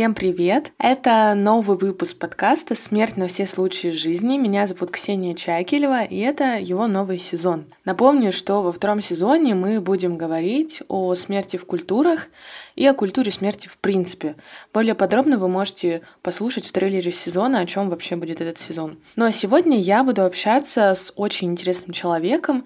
Всем привет! Это новый выпуск подкаста «Смерть на все случаи жизни». Меня зовут Ксения Чайкелева, и это его новый сезон. Напомню, что во втором сезоне мы будем говорить о смерти в культурах и о культуре смерти в принципе. Более подробно вы можете послушать в трейлере сезона, о чем вообще будет этот сезон. Ну а сегодня я буду общаться с очень интересным человеком.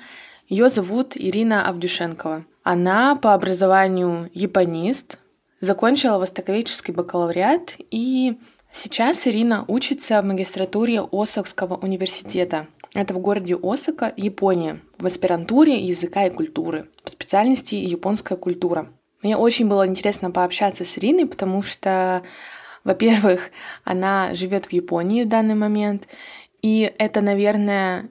Ее зовут Ирина Авдюшенкова. Она по образованию японист, Закончила востоковедческий бакалавриат, и сейчас Ирина учится в магистратуре Осакского университета. Это в городе Осака, Япония, в аспирантуре языка и культуры, по специальности японская культура. Мне очень было интересно пообщаться с Ириной, потому что, во-первых, она живет в Японии в данный момент, и это, наверное,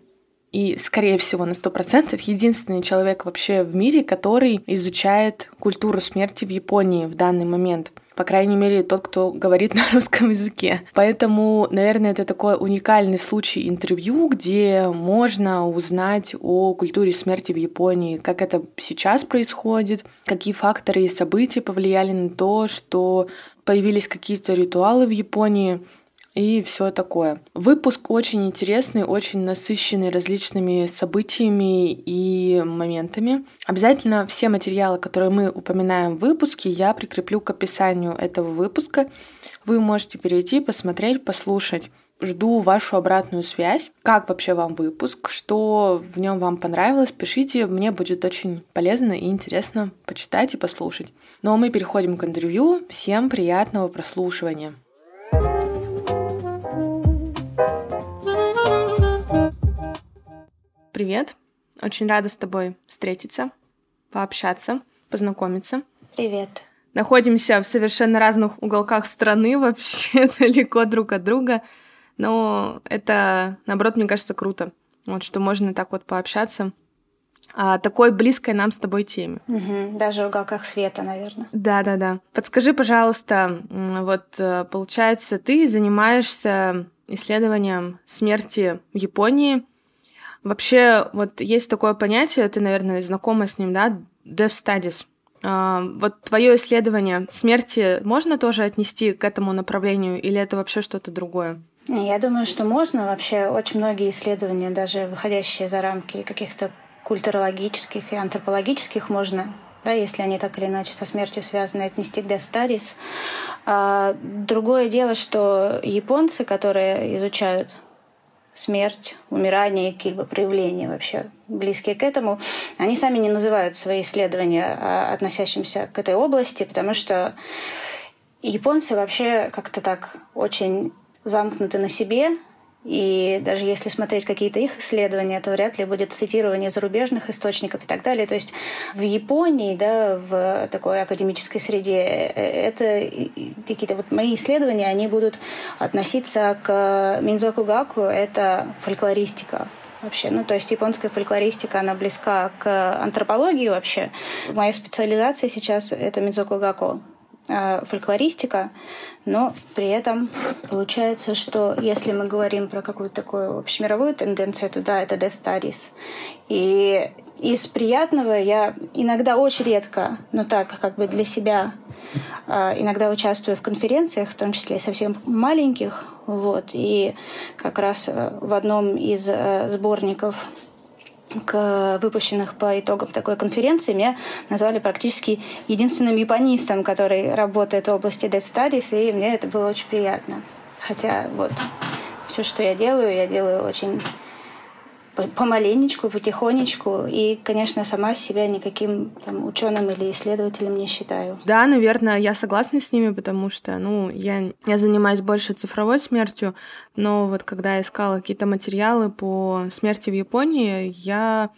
и, скорее всего, на сто процентов единственный человек вообще в мире, который изучает культуру смерти в Японии в данный момент. По крайней мере, тот, кто говорит на русском языке. Поэтому, наверное, это такой уникальный случай интервью, где можно узнать о культуре смерти в Японии, как это сейчас происходит, какие факторы и события повлияли на то, что появились какие-то ритуалы в Японии, и все такое. Выпуск очень интересный, очень насыщенный различными событиями и моментами. Обязательно все материалы, которые мы упоминаем в выпуске, я прикреплю к описанию этого выпуска. Вы можете перейти, посмотреть, послушать. Жду вашу обратную связь. Как вообще вам выпуск? Что в нем вам понравилось? Пишите, мне будет очень полезно и интересно почитать и послушать. Ну а мы переходим к интервью. Всем приятного прослушивания. Привет. Очень рада с тобой встретиться, пообщаться, познакомиться. Привет. Находимся в совершенно разных уголках страны, вообще далеко друг от друга. Но это, наоборот, мне кажется, круто. Вот что можно так вот пообщаться о такой близкой нам с тобой теме. Угу, даже в уголках света, наверное. Да, да, да. Подскажи, пожалуйста, вот э, получается, ты занимаешься исследованием смерти в Японии. Вообще, вот есть такое понятие, ты, наверное, знакома с ним, да, death studies. А, вот твое исследование смерти можно тоже отнести к этому направлению, или это вообще что-то другое? Я думаю, что можно. Вообще очень многие исследования, даже выходящие за рамки каких-то культурологических и антропологических, можно да, если они так или иначе со смертью связаны, отнести к Death Studies. А другое дело, что японцы, которые изучают смерть, умирание, какие-либо проявления вообще близкие к этому, они сами не называют свои исследования а, относящимися к этой области, потому что японцы вообще как-то так очень замкнуты на себе, и даже если смотреть какие-то их исследования, то вряд ли будет цитирование зарубежных источников и так далее. То есть в Японии, да, в такой академической среде, э, это какие-то вот мои исследования, они будут относиться к Минзоку Гаку, это фольклористика вообще. Ну, то есть японская фольклористика, она близка к антропологии вообще. Моя специализация сейчас — это Мидзоку Гако, фольклористика, но при этом получается, что если мы говорим про какую-то такую общемировую тенденцию, то да, это death studies. И из приятного я иногда очень редко, но так как бы для себя э, иногда участвую в конференциях, в том числе совсем маленьких, вот, и как раз э, в одном из сборников к выпущенных по итогам такой конференции меня назвали практически единственным японистом, который работает в области Dead Studies, и мне это было очень приятно. Хотя вот все, что я делаю, я делаю очень помаленечку, потихонечку. И, конечно, сама себя никаким там, ученым или исследователем не считаю. Да, наверное, я согласна с ними, потому что, ну, я, я занимаюсь больше цифровой смертью, но вот когда я искала какие-то материалы по смерти в Японии, я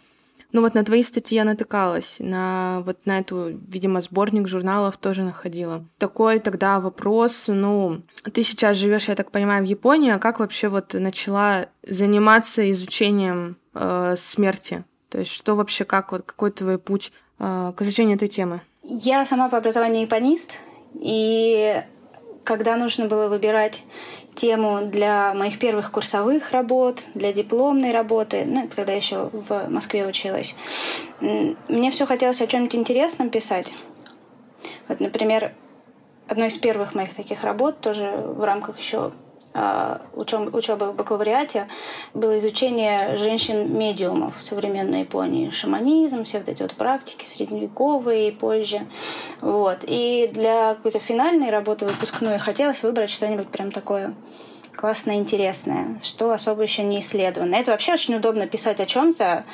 ну вот на твои статьи я натыкалась, на вот на эту, видимо, сборник журналов тоже находила. Такой тогда вопрос, ну, ты сейчас живешь, я так понимаю, в Японии, а как вообще вот начала заниматься изучением э, смерти? То есть что вообще, как вот, какой твой путь э, к изучению этой темы? Я сама по образованию японист, и когда нужно было выбирать тему для моих первых курсовых работ, для дипломной работы, ну, когда еще в Москве училась, мне все хотелось о чем-нибудь интересном писать. Вот, например, одной из первых моих таких работ тоже в рамках еще учебы в бакалавриате было изучение женщин-медиумов в современной Японии. Шаманизм, все вот эти вот практики средневековые и позже. Вот. И для какой-то финальной работы выпускной хотелось выбрать что-нибудь прям такое классное, интересное, что особо еще не исследовано. Это вообще очень удобно писать о чем-то,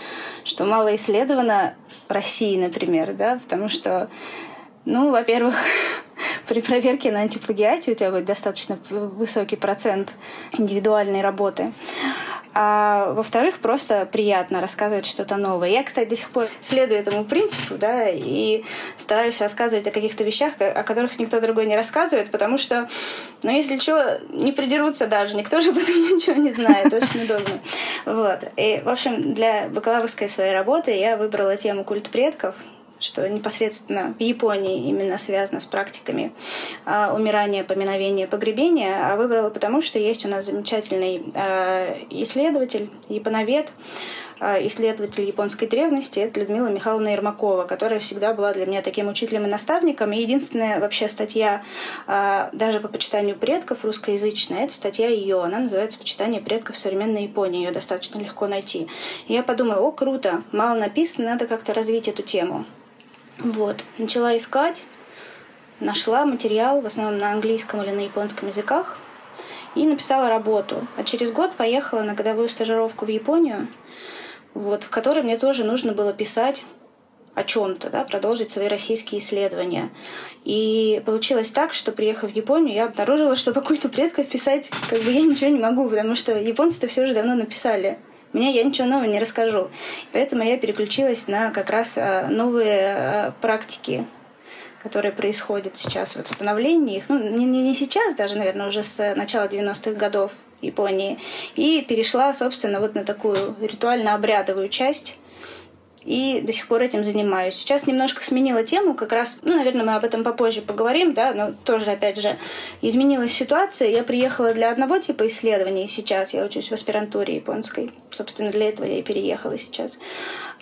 что мало исследовано в России, например, да, потому что, ну, во-первых, при проверке на антиплагиате у тебя будет достаточно высокий процент индивидуальной работы. А во-вторых, просто приятно рассказывать что-то новое. Я, кстати, до сих пор следую этому принципу, да, и стараюсь рассказывать о каких-то вещах, о которых никто другой не рассказывает, потому что, ну, если что, не придерутся даже, никто же об этом ничего не знает, очень удобно. Вот. И, в общем, для бакалаврской своей работы я выбрала тему культ предков, что непосредственно в Японии именно связано с практиками э, умирания, поминовения, погребения, а выбрала потому, что есть у нас замечательный э, исследователь, японовед, а, исследователь японской древности, это Людмила Михайловна Ермакова, которая всегда была для меня таким учителем и наставником. И единственная вообще статья, даже по почитанию предков русскоязычная, это статья ее. Она называется «Почитание предков в современной Японии». Ее достаточно легко найти. И я подумала, о, круто, мало написано, надо как-то развить эту тему. Вот. Начала искать, нашла материал, в основном на английском или на японском языках, и написала работу. А через год поехала на годовую стажировку в Японию, вот, в которой мне тоже нужно было писать о чем-то, да, продолжить свои российские исследования. И получилось так, что приехав в Японию, я обнаружила, что по культу предков писать как бы я ничего не могу, потому что японцы-то все уже давно написали. Мне я ничего нового не расскажу. Поэтому я переключилась на как раз а, новые а, практики которые происходят сейчас в становлении их, ну, не, не, не сейчас даже, наверное, уже с начала 90-х годов Японии, и перешла, собственно, вот на такую ритуально-обрядовую часть и до сих пор этим занимаюсь. Сейчас немножко сменила тему, как раз, ну, наверное, мы об этом попозже поговорим, да, но тоже, опять же, изменилась ситуация. Я приехала для одного типа исследований сейчас, я учусь в аспирантуре японской, собственно, для этого я и переехала сейчас.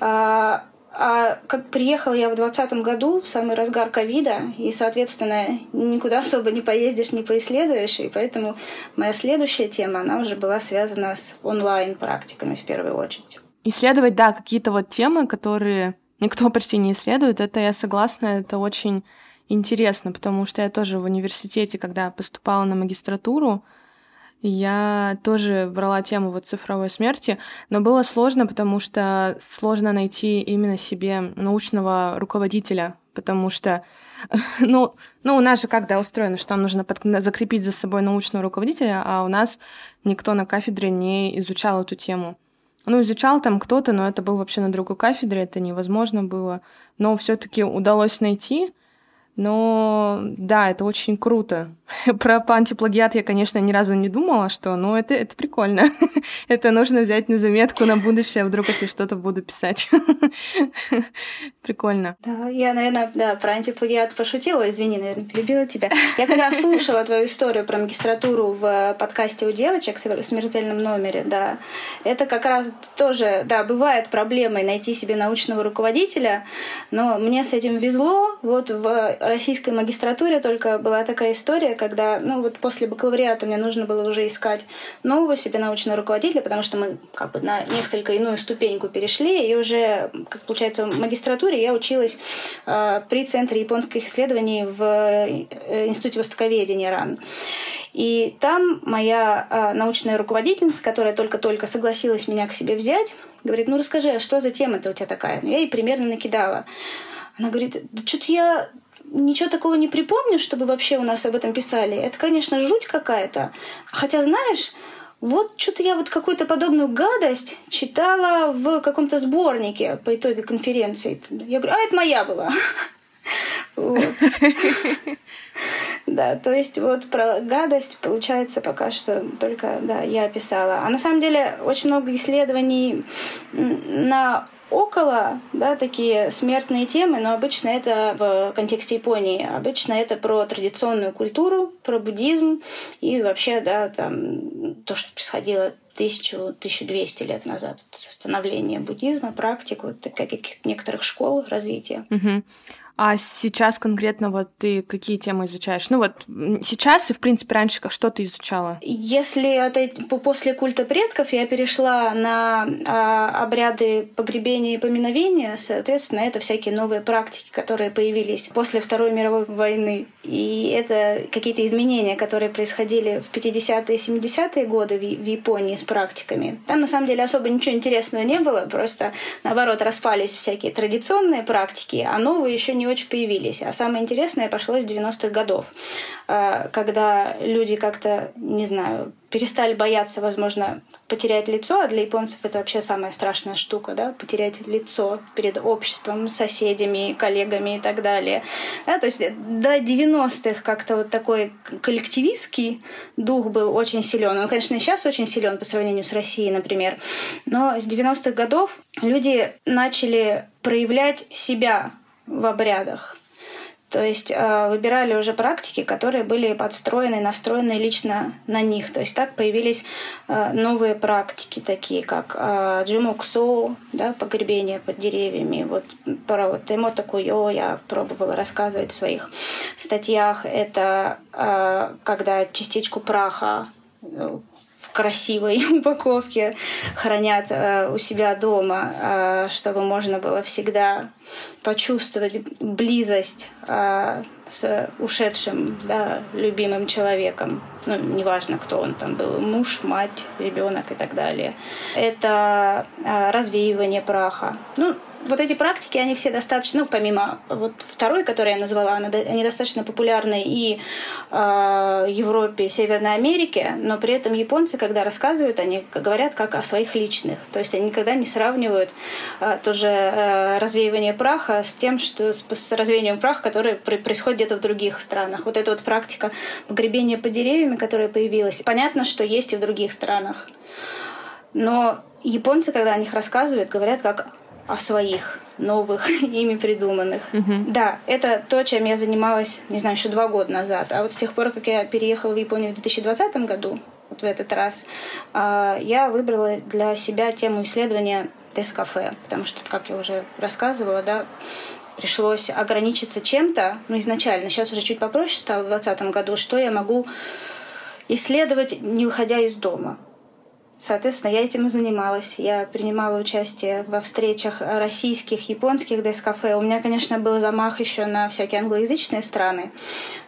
А, а как приехала я в 2020 году, в самый разгар ковида, и, соответственно, никуда особо не поездишь, не поисследуешь, и поэтому моя следующая тема, она уже была связана с онлайн-практиками в первую очередь исследовать, да, какие-то вот темы, которые никто почти не исследует, это я согласна, это очень интересно, потому что я тоже в университете, когда поступала на магистратуру, я тоже брала тему вот цифровой смерти, но было сложно, потому что сложно найти именно себе научного руководителя, потому что, ну, ну у нас же как, да, устроено, что нам нужно под... закрепить за собой научного руководителя, а у нас никто на кафедре не изучал эту тему. Ну, изучал там кто-то, но это был вообще на другой кафедре, это невозможно было. Но все-таки удалось найти. Но да, это очень круто. Про антиплагиат я, конечно, ни разу не думала, что, ну, это, это прикольно. это нужно взять на заметку на будущее, вдруг если что-то буду писать. прикольно. Да, я, наверное, да, про антиплагиат пошутила, извини, наверное, перебила тебя. Я раз слушала твою историю про магистратуру в подкасте у девочек в смертельном номере, да. Это как раз тоже, да, бывает проблемой найти себе научного руководителя, но мне с этим везло. Вот в российской магистратуре только была такая история, когда, ну вот после бакалавриата мне нужно было уже искать нового себе научного руководителя, потому что мы как бы на несколько иную ступеньку перешли, и уже, как получается, в магистратуре я училась э, при Центре японских исследований в э, Институте востоковедения РАН. И там моя э, научная руководительница, которая только-только согласилась меня к себе взять, говорит, ну расскажи, а что за тема-то у тебя такая? Я ей примерно накидала. Она говорит, да что-то я ничего такого не припомню, чтобы вообще у нас об этом писали. Это, конечно, жуть какая-то. Хотя, знаешь, вот что-то я вот какую-то подобную гадость читала в каком-то сборнике по итогу конференции. Я говорю, а это моя была. Да, то есть вот про гадость получается пока что только, да, я писала. А на самом деле очень много исследований на около, да, такие смертные темы, но обычно это в контексте Японии. Обычно это про традиционную культуру, про буддизм и вообще, да, там, то, что происходило тысячу, тысячу двести лет назад. Становление буддизма, практик, вот каких некоторых школ развития. Угу. А сейчас конкретно вот ты какие темы изучаешь? Ну вот сейчас и, в принципе, раньше как что ты изучала? Если это после культа предков я перешла на а, обряды погребения и поминовения, соответственно, это всякие новые практики, которые появились после Второй мировой войны. И это какие-то изменения, которые происходили в 50-е и 70-е годы в, в Японии с практиками. Там, на самом деле, особо ничего интересного не было, просто, наоборот, распались всякие традиционные практики, а новые еще не очень появились. А самое интересное пошло с 90-х годов, э, когда люди как-то, не знаю, перестали бояться, возможно, потерять лицо, а для японцев это вообще самая страшная штука, да, потерять лицо перед обществом, соседями, коллегами и так далее. Да, то есть до 90-х как-то вот такой коллективистский дух был очень силен. Он, конечно, сейчас очень силен по сравнению с Россией, например. Но с 90-х годов люди начали проявлять себя в обрядах. То есть э, выбирали уже практики, которые были подстроены, настроены лично на них. То есть так появились э, новые практики, такие как э, джумуксу, да, погребение под деревьями. Вот про вот эмо куйо я пробовала рассказывать в своих статьях. Это когда частичку праха в красивой упаковке хранят э, у себя дома, э, чтобы можно было всегда почувствовать близость э, с ушедшим, да, любимым человеком. Ну, неважно, кто он там был, муж, мать, ребенок и так далее. Это э, развеивание праха. Ну, вот эти практики, они все достаточно, ну, помимо вот второй, которую я назвала, они достаточно популярны и э, Европе, и Северной Америке, но при этом японцы, когда рассказывают, они говорят как о своих личных. То есть они никогда не сравнивают э, тоже э, развеивание праха с тем, что с, с развеянием праха, которое при, происходит где-то в других странах. Вот эта вот практика погребения под деревьями, которая появилась, понятно, что есть и в других странах. Но японцы, когда о них рассказывают, говорят как о своих новых, ими придуманных. Угу. Да, это то, чем я занималась, не знаю, еще два года назад. А вот с тех пор, как я переехала в Японию в 2020 году, вот в этот раз, а, я выбрала для себя тему исследования тест-кафе, потому что, как я уже рассказывала, да, пришлось ограничиться чем-то, ну, изначально, сейчас уже чуть попроще стало в 2020 году, что я могу исследовать, не выходя из дома. Соответственно, я этим и занималась. Я принимала участие во встречах российских, японских дескафе. У меня, конечно, был замах еще на всякие англоязычные страны.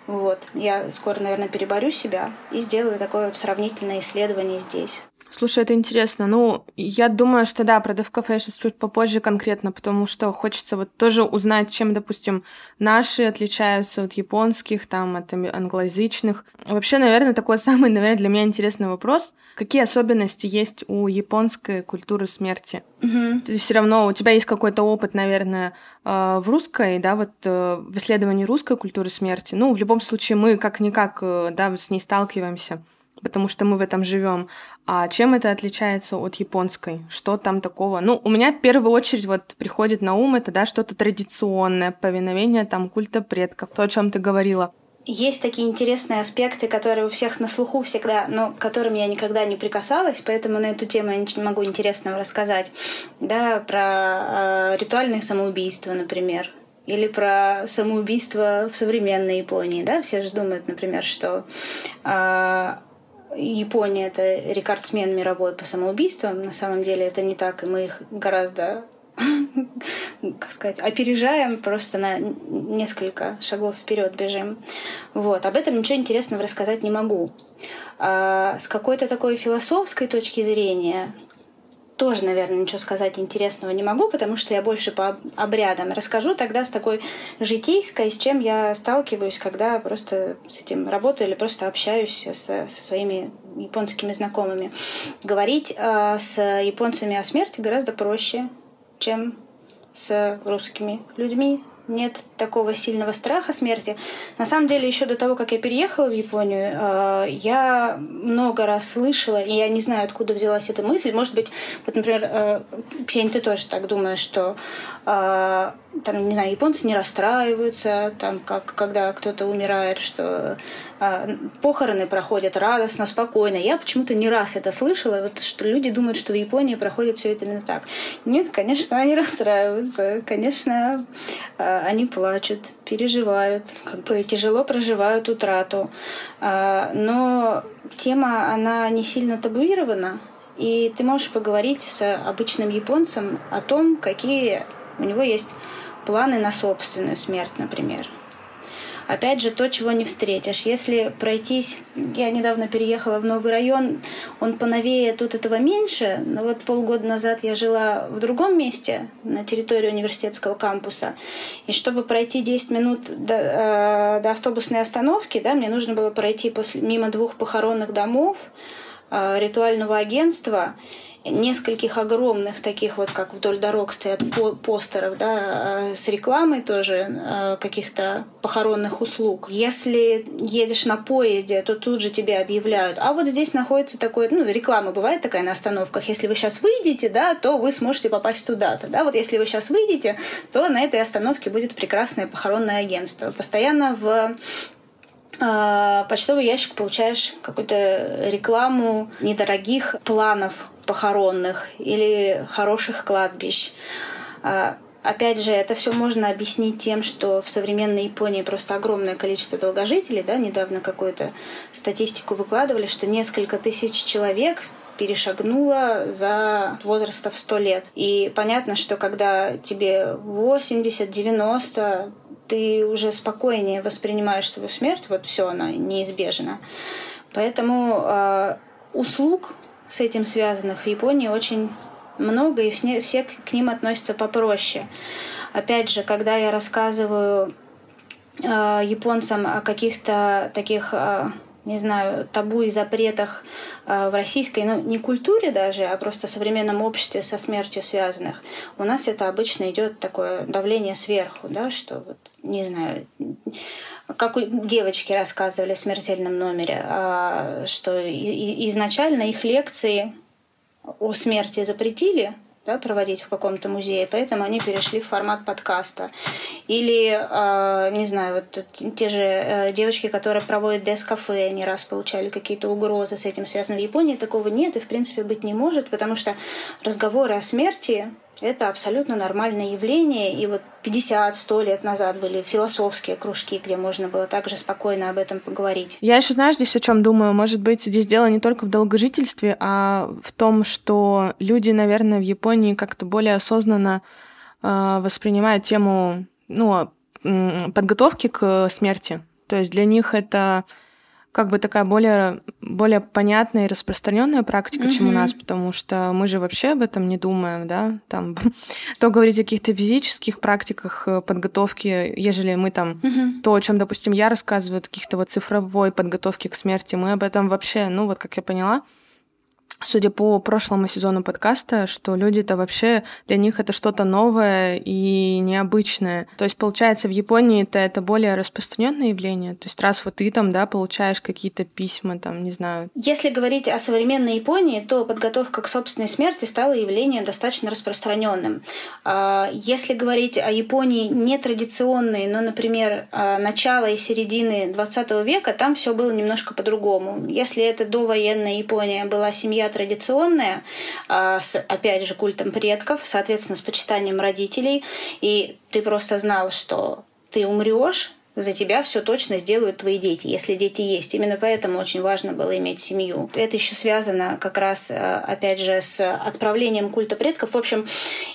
Вот. Я скоро, наверное, переборю себя и сделаю такое вот сравнительное исследование здесь. Слушай, это интересно. Ну, я думаю, что да, про DevCafe сейчас чуть попозже конкретно, потому что хочется вот тоже узнать, чем, допустим, наши отличаются от японских, там, от англоязычных. Вообще, наверное, такой самый, наверное, для меня интересный вопрос. Какие особенности есть у японской культуры смерти? Угу. Ты все равно, у тебя есть какой-то опыт, наверное, э, в русской, да, вот э, в исследовании русской культуры смерти. Ну, в любом случае, мы как-никак, э, да, с ней сталкиваемся потому что мы в этом живем. А чем это отличается от японской? Что там такого? Ну, у меня в первую очередь вот приходит на ум это, да, что-то традиционное, повиновение там культа предков, то, о чем ты говорила. Есть такие интересные аспекты, которые у всех на слуху всегда, но к которым я никогда не прикасалась, поэтому на эту тему я не могу интересного рассказать. Да, про э, ритуальные самоубийства, например, или про самоубийство в современной Японии, да, все же думают, например, что э, Япония — это рекордсмен мировой по самоубийствам. На самом деле это не так, и мы их гораздо как сказать, опережаем, просто на несколько шагов вперед бежим. Вот. Об этом ничего интересного рассказать не могу. А с какой-то такой философской точки зрения тоже, наверное, ничего сказать интересного не могу, потому что я больше по обрядам расскажу тогда с такой житейской, с чем я сталкиваюсь, когда просто с этим работаю или просто общаюсь с, со своими японскими знакомыми. Говорить э, с японцами о смерти гораздо проще, чем с русскими людьми нет такого сильного страха смерти. На самом деле, еще до того, как я переехала в Японию, э, я много раз слышала, и я не знаю, откуда взялась эта мысль. Может быть, вот, например, э, Ксения, ты тоже так думаешь, что э, там, не знаю, японцы не расстраиваются, там, как, когда кто-то умирает, что э, похороны проходят радостно, спокойно. Я почему-то не раз это слышала, вот, что люди думают, что в Японии проходит все это именно так. Нет, конечно, они расстраиваются, конечно, э, они плачут, переживают, как бы тяжело проживают утрату. Э, но тема, она не сильно табуирована, и ты можешь поговорить с обычным японцем о том, какие у него есть планы на собственную смерть, например. Опять же, то, чего не встретишь. Если пройтись... Я недавно переехала в новый район, он поновее, тут этого меньше, но вот полгода назад я жила в другом месте, на территории университетского кампуса, и чтобы пройти 10 минут до, э, до автобусной остановки, да, мне нужно было пройти после, мимо двух похоронных домов, э, ритуального агентства, нескольких огромных таких вот, как вдоль дорог стоят постеров, да, э, с рекламой тоже э, каких-то похоронных услуг. Если едешь на поезде, то тут же тебе объявляют, а вот здесь находится такой, ну, реклама бывает такая на остановках, если вы сейчас выйдете, да, то вы сможете попасть туда-то, да, вот если вы сейчас выйдете, то на этой остановке будет прекрасное похоронное агентство. Постоянно в почтовый ящик получаешь какую-то рекламу недорогих планов похоронных или хороших кладбищ. А, опять же, это все можно объяснить тем, что в современной Японии просто огромное количество долгожителей. Да? Недавно какую-то статистику выкладывали, что несколько тысяч человек перешагнула за возраста в 100 лет. И понятно, что когда тебе 80-90, ты уже спокойнее воспринимаешь свою смерть, вот все, она неизбежна. Поэтому э, услуг с этим связанных в Японии очень много, и все к ним относятся попроще. Опять же, когда я рассказываю э, японцам о каких-то таких э, не знаю, табу и запретах э, в российской, ну, не культуре даже, а просто современном обществе со смертью связанных, у нас это обычно идет такое давление сверху, да, что вот, не знаю, как девочки рассказывали в смертельном номере, а, что изначально их лекции о смерти запретили, да, проводить в каком-то музее, поэтому они перешли в формат подкаста. Или, э, не знаю, вот те же э, девочки, которые проводят дес-кафе, не раз получали какие-то угрозы с этим связаны. В Японии такого нет и, в принципе, быть не может, потому что разговоры о смерти это абсолютно нормальное явление. И вот 50-100 лет назад были философские кружки, где можно было также спокойно об этом поговорить. Я еще, знаешь, здесь о чем думаю. Может быть, здесь дело не только в долгожительстве, а в том, что люди, наверное, в Японии как-то более осознанно э, воспринимают тему ну, подготовки к смерти. То есть для них это как бы такая более, более понятная и распространенная практика, mm-hmm. чем у нас, потому что мы же вообще об этом не думаем, да, там, что говорить о каких-то физических практиках э, подготовки, ежели мы там, mm-hmm. то, о чем, допустим, я рассказываю, каких-то вот цифровой подготовки к смерти, мы об этом вообще, ну вот как я поняла, судя по прошлому сезону подкаста, что люди-то вообще для них это что-то новое и необычное. То есть, получается, в Японии это, более распространенное явление. То есть, раз вот ты там, да, получаешь какие-то письма, там, не знаю. Если говорить о современной Японии, то подготовка к собственной смерти стала явлением достаточно распространенным. А, если говорить о Японии нетрадиционной, но, например, а, начала и середины 20 века, там все было немножко по-другому. Если это довоенная Япония была семья традиционная, а, с, опять же, культом предков, соответственно, с почитанием родителей, и ты просто знал, что ты умрешь, за тебя все точно сделают твои дети, если дети есть. Именно поэтому очень важно было иметь семью. Это еще связано как раз, а, опять же, с отправлением культа предков. В общем,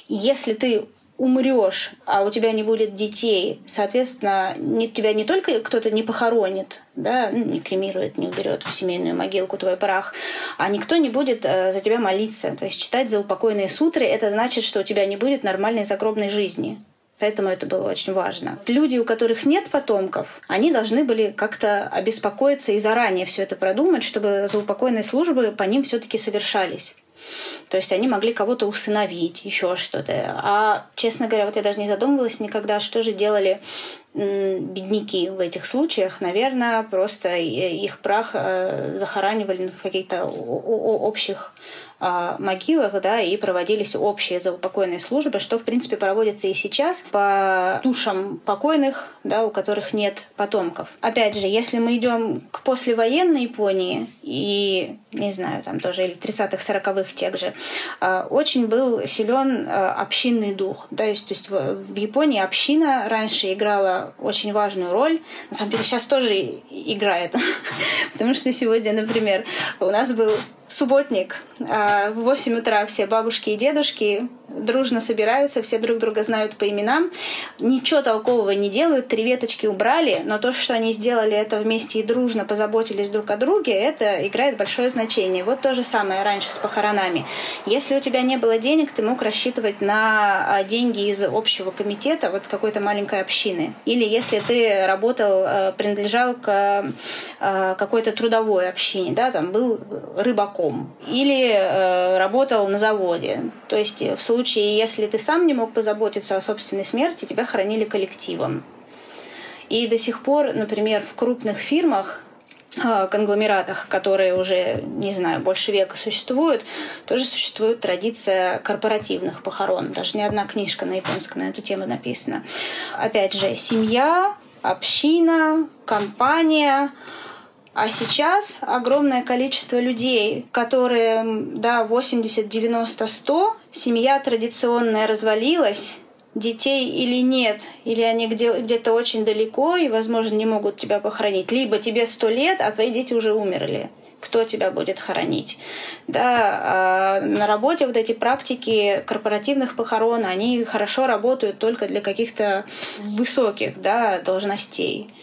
если ты умрешь, а у тебя не будет детей, соответственно, не, тебя не только кто-то не похоронит, да, ну, не кремирует, не уберет в семейную могилку твой прах, а никто не будет э, за тебя молиться. То есть читать за упокойные сутры, это значит, что у тебя не будет нормальной загробной жизни. Поэтому это было очень важно. Люди, у которых нет потомков, они должны были как-то обеспокоиться и заранее все это продумать, чтобы заупокойные службы по ним все-таки совершались. То есть они могли кого-то усыновить, еще что-то. А, честно говоря, вот я даже не задумывалась никогда, что же делали бедняки в этих случаях, наверное, просто их прах э, захоранивали в каких-то общих а, могилах, да, и проводились общие заупокойные службы, что, в принципе, проводится и сейчас по душам покойных, да, у которых нет потомков. Опять же, если мы идем к послевоенной Японии и, не знаю, там тоже или 30-х, 40-х тех же, а, очень был силен а, общинный дух. Да, то есть, то есть в Японии община раньше играла очень важную роль. На самом деле сейчас тоже играет. Потому что сегодня, например, у нас был субботник. В 8 утра все бабушки и дедушки дружно собираются, все друг друга знают по именам. Ничего толкового не делают, три веточки убрали, но то, что они сделали это вместе и дружно позаботились друг о друге, это играет большое значение. Вот то же самое раньше с похоронами. Если у тебя не было денег, ты мог рассчитывать на а, деньги из общего комитета, вот какой-то маленькой общины. Или если ты работал, э, принадлежал к э, какой-то трудовой общине, да, там был рыбаком. Или э, работал на заводе. То есть в случае случае, если ты сам не мог позаботиться о собственной смерти, тебя хоронили коллективом. И до сих пор, например, в крупных фирмах а, конгломератах, которые уже, не знаю, больше века существуют, тоже существует традиция корпоративных похорон. Даже не одна книжка на японском на эту тему написана. Опять же, семья, община, компания, а сейчас огромное количество людей, которые, да, 80, 90, 100, семья традиционная развалилась, детей или нет, или они где- где-то очень далеко и, возможно, не могут тебя похоронить. Либо тебе сто лет, а твои дети уже умерли кто тебя будет хоронить. Да, а на работе вот эти практики корпоративных похорон, они хорошо работают только для каких-то высоких да, должностей.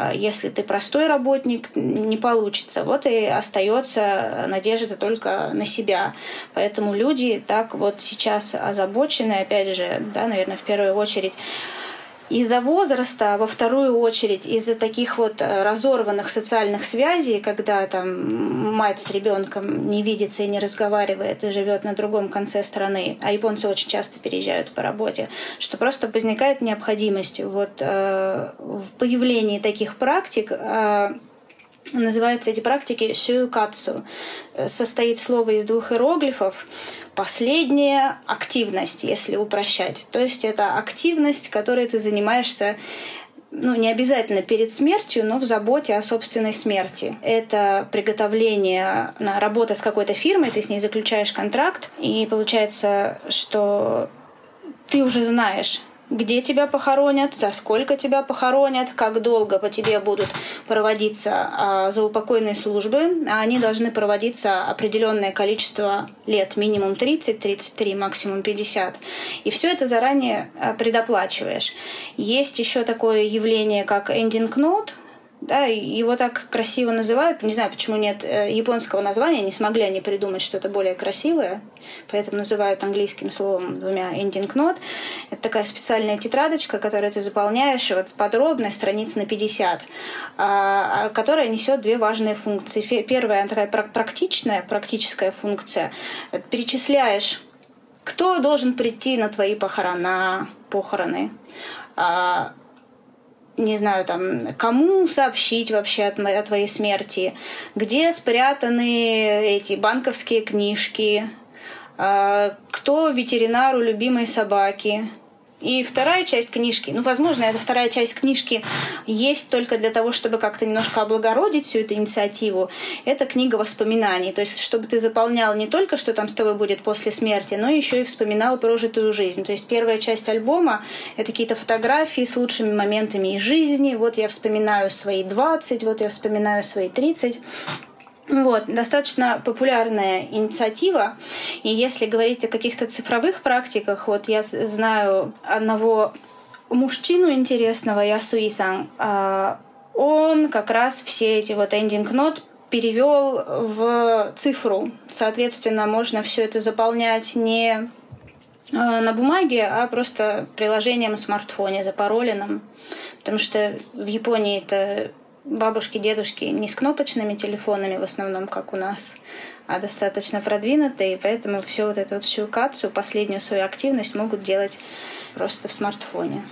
А если ты простой работник, не получится. Вот и остается надежда только на себя. Поэтому люди так вот сейчас озабочены, опять же, да, наверное, в первую очередь из-за возраста, а во вторую очередь из-за таких вот э, разорванных социальных связей, когда там мать с ребенком не видится и не разговаривает и живет на другом конце страны, а японцы очень часто переезжают по работе, что просто возникает необходимость вот э, в появлении таких практик э, Называются эти практики сюкацу. Э, состоит слово из двух иероглифов. Последняя активность, если упрощать. То есть это активность, которой ты занимаешься ну, не обязательно перед смертью, но в заботе о собственной смерти. Это приготовление на работа с какой-то фирмой, ты с ней заключаешь контракт, и получается, что ты уже знаешь, где тебя похоронят, за сколько тебя похоронят, как долго по тебе будут проводиться а, заупокойные службы. А они должны проводиться определенное количество лет, минимум 30, 33, максимум 50. И все это заранее а, предоплачиваешь. Есть еще такое явление, как ending note, да, его так красиво называют. Не знаю, почему нет э, японского названия, не смогли они придумать что-то более красивое, поэтому называют английским словом двумя ending note. Это такая специальная тетрадочка, которую ты заполняешь вот подробно, страниц на 50, а, а, которая несет две важные функции. Первая, она такая практичная, практическая функция. Перечисляешь кто должен прийти на твои похорона, похороны, а, не знаю, там, кому сообщить вообще о, о твоей смерти, где спрятаны эти банковские книжки, а, кто ветеринару любимой собаки, и вторая часть книжки, ну, возможно, эта вторая часть книжки есть только для того, чтобы как-то немножко облагородить всю эту инициативу. Это книга воспоминаний. То есть, чтобы ты заполнял не только, что там с тобой будет после смерти, но еще и вспоминал прожитую жизнь. То есть, первая часть альбома — это какие-то фотографии с лучшими моментами из жизни. Вот я вспоминаю свои 20, вот я вспоминаю свои 30. Вот, достаточно популярная инициатива. И если говорить о каких-то цифровых практиках, вот я знаю одного мужчину интересного, Ясуисан, а, он как раз все эти вот note перевел в цифру. Соответственно, можно все это заполнять не а, на бумаге, а просто приложением в смартфоне, запароленным. Потому что в Японии это бабушки, дедушки не с кнопочными телефонами в основном, как у нас, а достаточно продвинутые, поэтому всю вот эту вот щелкацию, последнюю свою активность могут делать просто в смартфоне.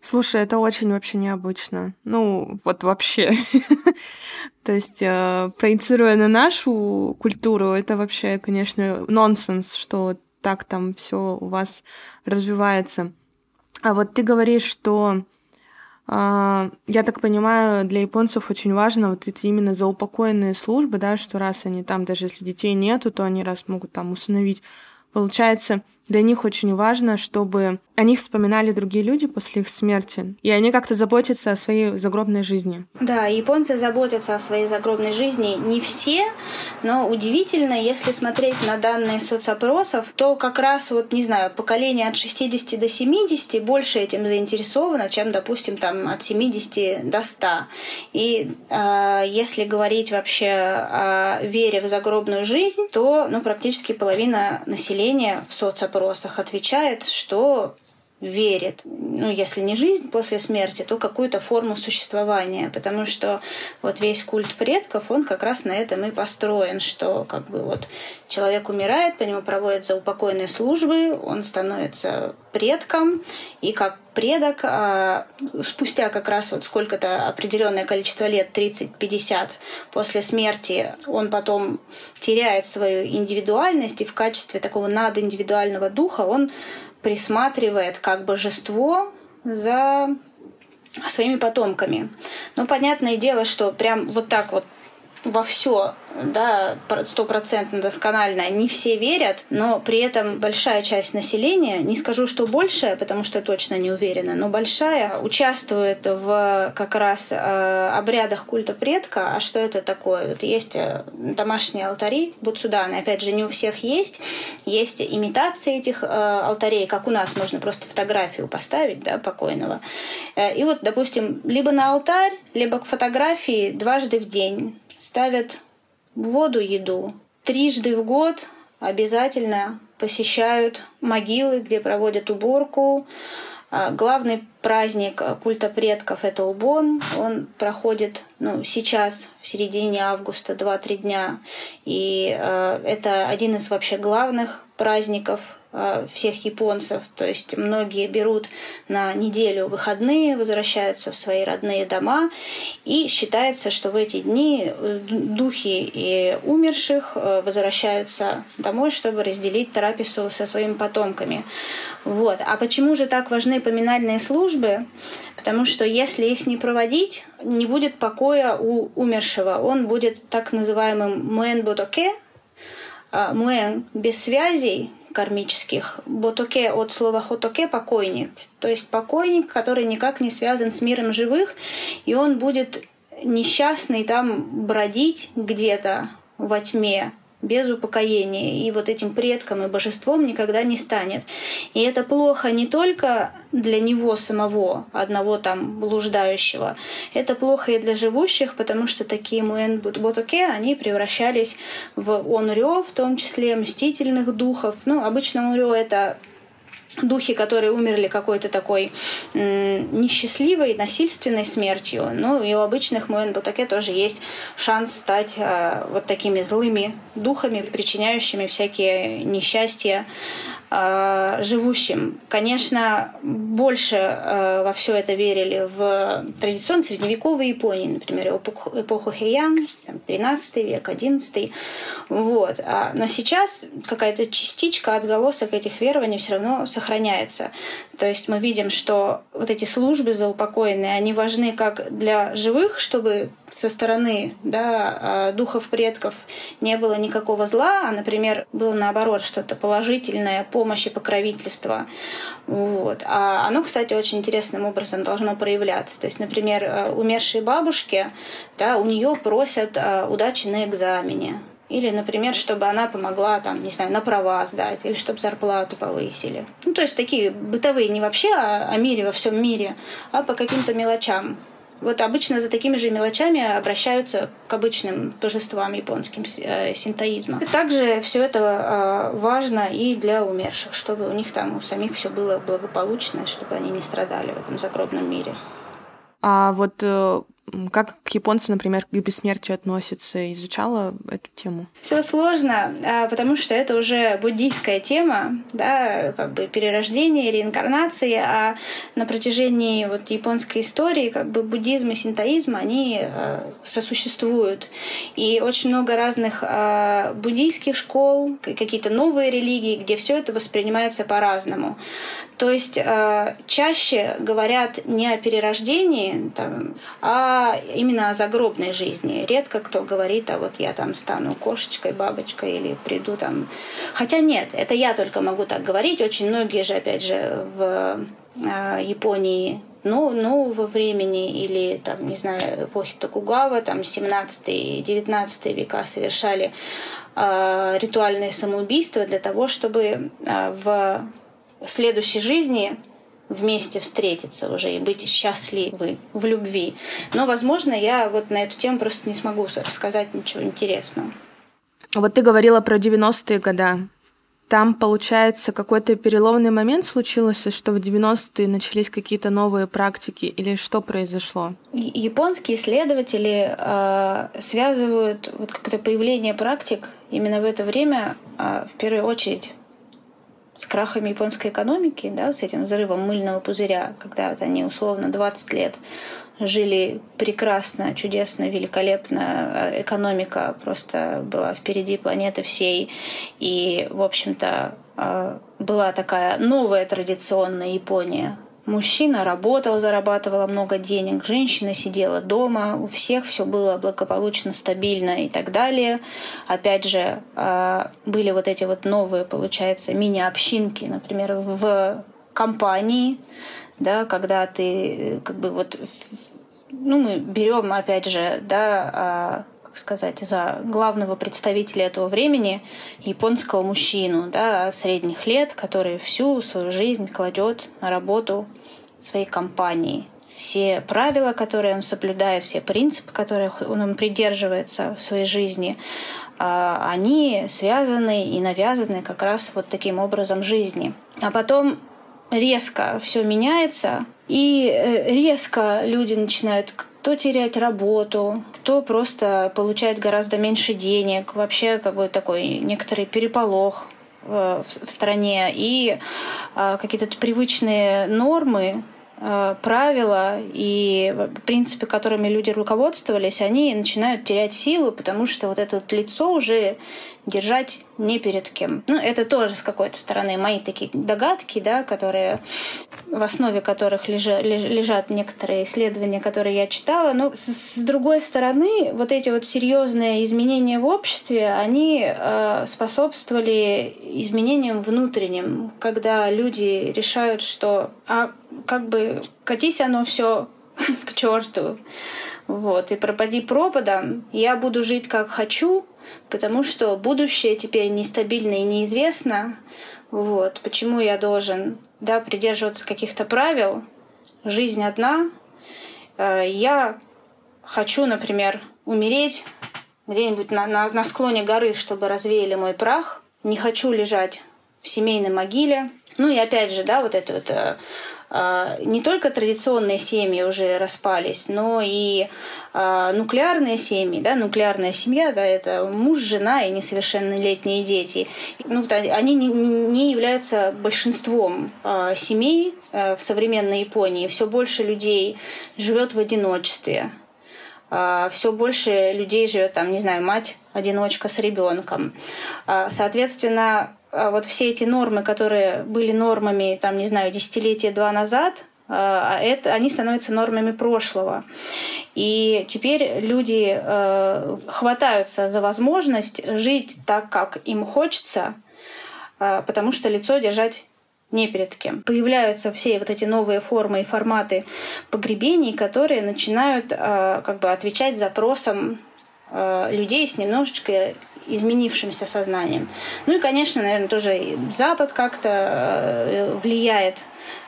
Слушай, это очень вообще необычно. Ну, вот вообще. То есть, э, проецируя на нашу культуру, это вообще, конечно, нонсенс, что так там все у вас развивается. А вот ты говоришь, что я так понимаю, для японцев очень важно вот эти именно заупокоенные службы, да, что раз они там, даже если детей нету, то они раз могут там усыновить. Получается, для них очень важно, чтобы о них вспоминали другие люди после их смерти, и они как-то заботятся о своей загробной жизни. Да, японцы заботятся о своей загробной жизни не все, но удивительно, если смотреть на данные соцопросов, то как раз вот, не знаю, поколение от 60 до 70 больше этим заинтересовано, чем, допустим, там от 70 до 100. И э, если говорить вообще о вере в загробную жизнь, то ну, практически половина населения в соцопросах опросах отвечает, что верит, ну, если не жизнь после смерти, то какую-то форму существования, потому что вот весь культ предков, он как раз на этом и построен, что как бы вот человек умирает, по нему проводят заупокойные службы, он становится предком, и как предок а, спустя как раз вот сколько-то определенное количество лет, 30-50 после смерти, он потом теряет свою индивидуальность, и в качестве такого надиндивидуального духа он присматривает как божество за своими потомками. Но понятное дело, что прям вот так вот во все да, стопроцентно досконально, не все верят, но при этом большая часть населения, не скажу, что большая, потому что точно не уверена, но большая, участвует в как раз э, обрядах культа предка. А что это такое? Вот есть э, домашние алтари, Будсуданы, опять же, не у всех есть. Есть имитации этих э, алтарей, как у нас, можно просто фотографию поставить, да, покойного. Э, и вот, допустим, либо на алтарь, либо к фотографии дважды в день ставят воду, еду. Трижды в год обязательно посещают могилы, где проводят уборку. А, главный праздник культа предков — это Убон. Он проходит ну, сейчас, в середине августа, 2-3 дня. И э, это один из вообще главных праздников всех японцев. То есть многие берут на неделю выходные, возвращаются в свои родные дома. И считается, что в эти дни э, духи и умерших э, возвращаются домой, чтобы разделить трапезу со своими потомками. Вот. А почему же так важны поминальные службы? Потому что если их не проводить, не будет покоя у умершего. Он будет так называемым муэн-ботоке, муэн без связей, кармических. Ботоке от слова хотоке – покойник. То есть покойник, который никак не связан с миром живых, и он будет несчастный там бродить где-то во тьме, без упокоения, и вот этим предком и божеством никогда не станет. И это плохо не только для него самого, одного там блуждающего, это плохо и для живущих, потому что такие муэн ботоке, они превращались в онрё, в том числе мстительных духов. Ну, обычно онрё — это духи, которые умерли какой-то такой несчастливой, насильственной смертью. Ну и у обычных Муэн тоже есть шанс стать э, вот такими злыми духами, причиняющими всякие несчастья э, живущим. Конечно, больше э, во все это верили в традиционной средневековой Японии, например, эпоху, эпоху Хэйян, 13 век, 11 вот. А, но сейчас какая-то частичка, отголосок этих верований все равно сохраняется. То есть мы видим, что вот эти службы заупокоенные, они важны как для живых, чтобы со стороны да, а, духов предков не было никакого зла, а, например, было наоборот что-то положительное, помощь и покровительство. Вот. А оно, кстати, очень интересным образом должно проявляться. То есть, например, э, умершие бабушки, да, у нее просят э, удачи на экзамене. Или, например, чтобы она помогла, там, не знаю, на права сдать, или чтобы зарплату повысили. Ну, то есть такие бытовые, не вообще о, о мире во всем мире, а по каким-то мелочам. Вот обычно за такими же мелочами обращаются к обычным божествам японским э, синтоизма. Также все это э, важно и для умерших, чтобы у них там у самих все было благополучно, чтобы они не страдали в этом загробном мире. А вот как японцы, например, к бессмертию относятся? Изучала эту тему? Все сложно, а, потому что это уже буддийская тема, да, как бы перерождение, реинкарнация, а на протяжении вот японской истории как бы буддизм и синтоизм, они а, сосуществуют. И очень много разных а, буддийских школ, какие-то новые религии, где все это воспринимается по-разному. То есть чаще говорят не о перерождении, там, а именно о загробной жизни. Редко кто говорит, а вот я там стану кошечкой, бабочкой или приду там. Хотя нет, это я только могу так говорить. Очень многие же, опять же, в э, Японии ну, нового времени или, там, не знаю, эпохи Токугава, там, 17-19 века совершали э, ритуальные самоубийства для того, чтобы э, в следующей жизни вместе встретиться уже и быть счастливы в любви. Но, возможно, я вот на эту тему просто не смогу рассказать ничего интересного. Вот ты говорила про 90-е годы. Там, получается, какой-то переломный момент случился, что в 90-е начались какие-то новые практики, или что произошло? Японские исследователи э, связывают вот как-то появление практик именно в это время, э, в первую очередь, с крахами японской экономики, да, с этим взрывом мыльного пузыря, когда вот они условно 20 лет жили прекрасно, чудесно, великолепно, а экономика просто была впереди планеты всей, и, в общем-то, а, была такая новая традиционная Япония, Мужчина работал, зарабатывал много денег, женщина сидела дома, у всех все было благополучно, стабильно и так далее. Опять же, а, были вот эти вот новые, получается, мини-общинки, например, в компании, да, когда ты как бы вот ну, мы берем, опять же, да, а, как сказать, за главного представителя этого времени японского мужчину да, средних лет, который всю свою жизнь кладет на работу своей компании. Все правила, которые он соблюдает, все принципы, которых он придерживается в своей жизни, а, они связаны и навязаны как раз вот таким образом жизни. А потом резко все меняется, и э, резко люди начинают кто терять работу, кто просто получает гораздо меньше денег, вообще какой-то такой некоторый переполох в, в стране. И а, какие-то привычные нормы а, правила и принципы, которыми люди руководствовались, они начинают терять силу, потому что вот это вот лицо уже держать не перед кем. Ну, это тоже с какой-то стороны мои такие догадки, да, которые в основе которых лежа, лежат некоторые исследования, которые я читала. Но с, с другой стороны, вот эти вот серьезные изменения в обществе, они э, способствовали изменениям внутренним, когда люди решают, что а как бы катись оно все к черту. Вот, и пропади пропадом, я буду жить как хочу, потому что будущее теперь нестабильно и неизвестно. Вот. Почему я должен да, придерживаться каких-то правил? Жизнь одна. Э, я хочу, например, умереть где-нибудь на, на, на склоне горы, чтобы развеяли мой прах. Не хочу лежать в семейной могиле. Ну и опять же, да, вот это вот э, не только традиционные семьи уже распались, но и а, нуклеарные семьи, да, нуклеарная семья, да, это муж, жена и несовершеннолетние дети. Ну, они не являются большинством а, семей в современной Японии. Все больше людей живет в одиночестве. Все больше людей живет, там, не знаю, мать одиночка с ребенком. Соответственно, а вот все эти нормы, которые были нормами, там, не знаю, десятилетия два назад, а, а это, они становятся нормами прошлого. И теперь люди э, хватаются за возможность жить так, как им хочется, э, потому что лицо держать не перед кем. Появляются все вот эти новые формы и форматы погребений, которые начинают э, как бы отвечать запросам людей с немножечко изменившимся сознанием. Ну и, конечно, наверное, тоже Запад как-то э, влияет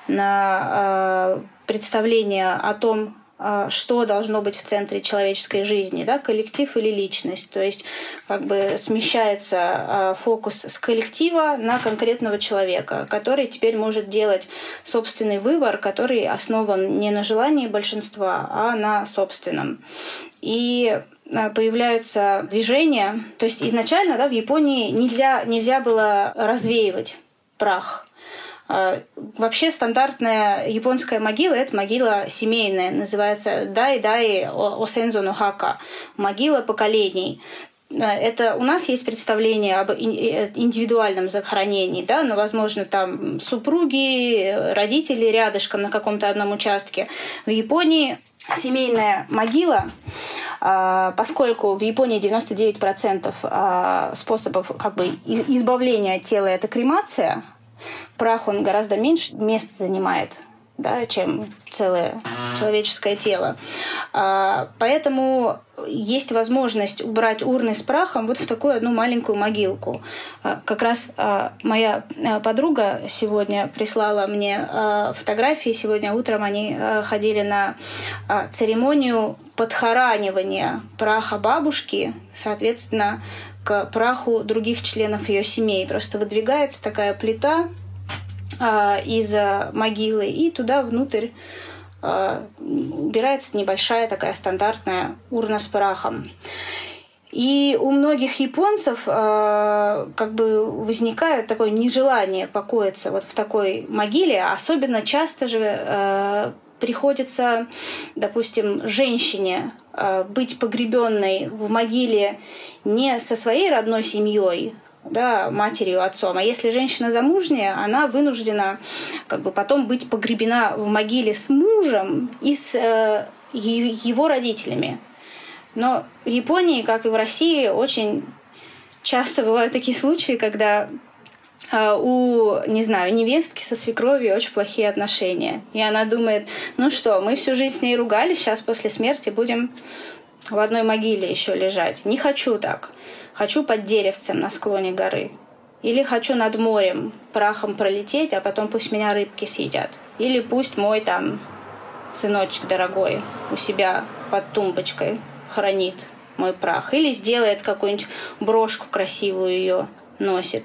на э, представление о том, а, что должно быть в центре человеческой жизни, да, коллектив или личность. То есть как бы смещается фокус с коллектива на конкретного человека, который теперь может делать собственный выбор, который основан не на желании большинства, а на собственном. И появляются движения. То есть изначально да, в Японии нельзя, нельзя было развеивать прах а, вообще стандартная японская могила – это могила семейная, называется дай-дай осензо но хака – могила поколений. А, это у нас есть представление об э, индивидуальном захоронении, да, но, возможно, там супруги, родители рядышком на каком-то одном участке. В Японии семейная могила, а, поскольку в Японии 99% способов как бы избавления от тела – это кремация, прах, он гораздо меньше места занимает да, чем целое человеческое тело. А, поэтому есть возможность убрать урны с прахом вот в такую одну маленькую могилку. А, как раз а, моя подруга сегодня прислала мне фотографии. Сегодня утром они ходили на церемонию подхоранивания праха бабушки, соответственно, к праху других членов ее семей. Просто выдвигается такая плита а, из могилы, и туда внутрь а, убирается небольшая такая стандартная урна с прахом. И у многих японцев э, как бы возникает такое нежелание покоиться вот в такой могиле. Особенно часто же э, приходится, допустим, женщине э, быть погребенной в могиле не со своей родной семьей, да, матерью, отцом. А если женщина замужняя, она вынуждена как бы потом быть погребена в могиле с мужем и с э, его родителями. Но в Японии, как и в России, очень часто бывают такие случаи, когда э, у, не знаю, невестки со свекровью очень плохие отношения. И она думает, ну что, мы всю жизнь с ней ругались, сейчас после смерти будем в одной могиле еще лежать. Не хочу так. Хочу под деревцем на склоне горы. Или хочу над морем прахом пролететь, а потом пусть меня рыбки съедят. Или пусть мой там сыночек дорогой у себя под тумбочкой хранит мой прах. Или сделает какую-нибудь брошку красивую ее носит.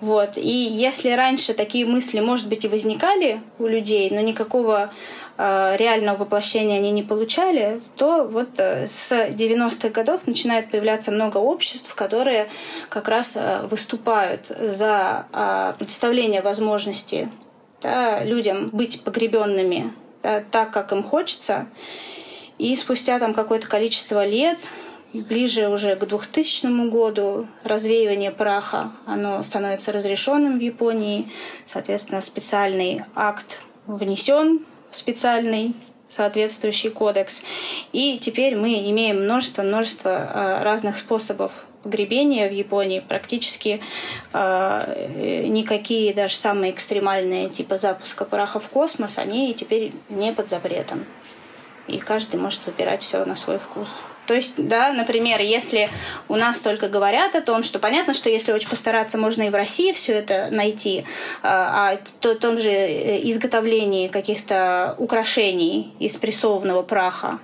Вот. И если раньше такие мысли, может быть, и возникали у людей, но никакого Э, реального воплощения они не получали, то вот э, с 90-х годов начинает появляться много обществ, которые как раз э, выступают за представление возможности да, людям быть погребенными да, так, как им хочется. И спустя там какое-то количество лет, ближе уже к 2000 году, развеивание праха, оно становится разрешенным в Японии. Соответственно, специальный акт внесен специальный соответствующий кодекс. И теперь мы имеем множество-множество а, разных способов погребения в Японии. Практически э, никакие даже самые экстремальные типа запуска праха в космос, они теперь не под запретом. И каждый может выбирать все на свой вкус. То есть, да, например, если у нас только говорят о том, что понятно, что если очень постараться, можно и в России все это найти, а, о то, том же э, изготовлении каких-то украшений из прессованного праха,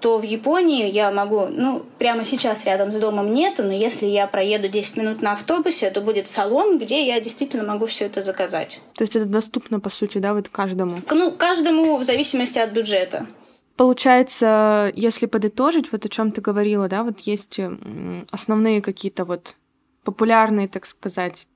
то в Японии я могу, ну, прямо сейчас рядом с домом нету, но если я проеду 10 минут на автобусе, то будет салон, где я действительно могу все это заказать. То есть это доступно, по сути, да, вот каждому? Ну, каждому в зависимости от бюджета. Получается, если подытожить, вот о чем ты говорила, да, вот есть основные какие-то вот популярные, так сказать,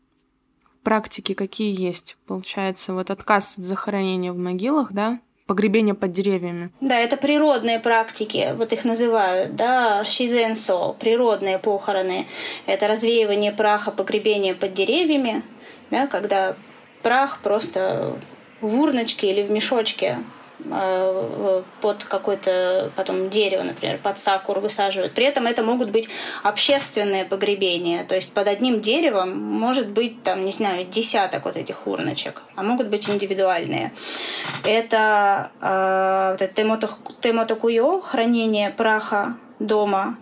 практики, какие есть. Получается, вот отказ от захоронения в могилах, да, погребение под деревьями. Да, это природные практики, вот их называют, да, шизенсо, природные похороны. Это развеивание праха, погребение под деревьями, да, когда прах просто в урночке или в мешочке Э, под какое-то потом дерево, например, под сакуру высаживают. При этом это могут быть общественные погребения. То есть под одним деревом может быть, там, не знаю, десяток вот этих урночек, а могут быть индивидуальные. Это, э, это темото, темотокуё, хранение праха дома.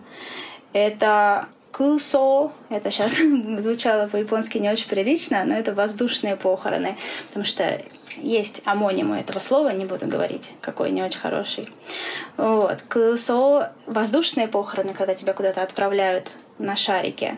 Это кусо, это сейчас звучало по-японски не очень прилично, но это воздушные похороны, потому что есть амониму этого слова, не буду говорить, какой не очень хороший. Вот. КСО — воздушные похороны, когда тебя куда-то отправляют на шарике.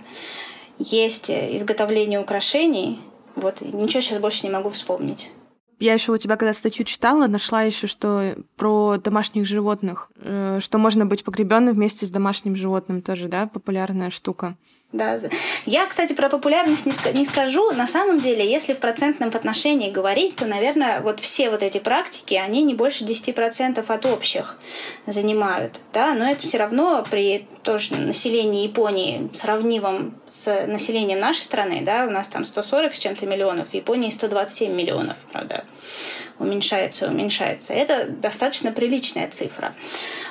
Есть изготовление украшений. Вот ничего сейчас больше не могу вспомнить. Я еще у тебя, когда статью читала, нашла еще, что про домашних животных, э, что можно быть погребенным вместе с домашним животным тоже, да, популярная штука. Да. Я, кстати, про популярность не, не скажу. На самом деле, если в процентном отношении говорить, то, наверное, вот все вот эти практики, они не больше 10% от общих занимают. Да? Но это все равно при тоже населении Японии сравнимом с населением нашей страны, да, у нас там 140 с чем-то миллионов, в Японии 127 миллионов, правда уменьшается, уменьшается. Это достаточно приличная цифра.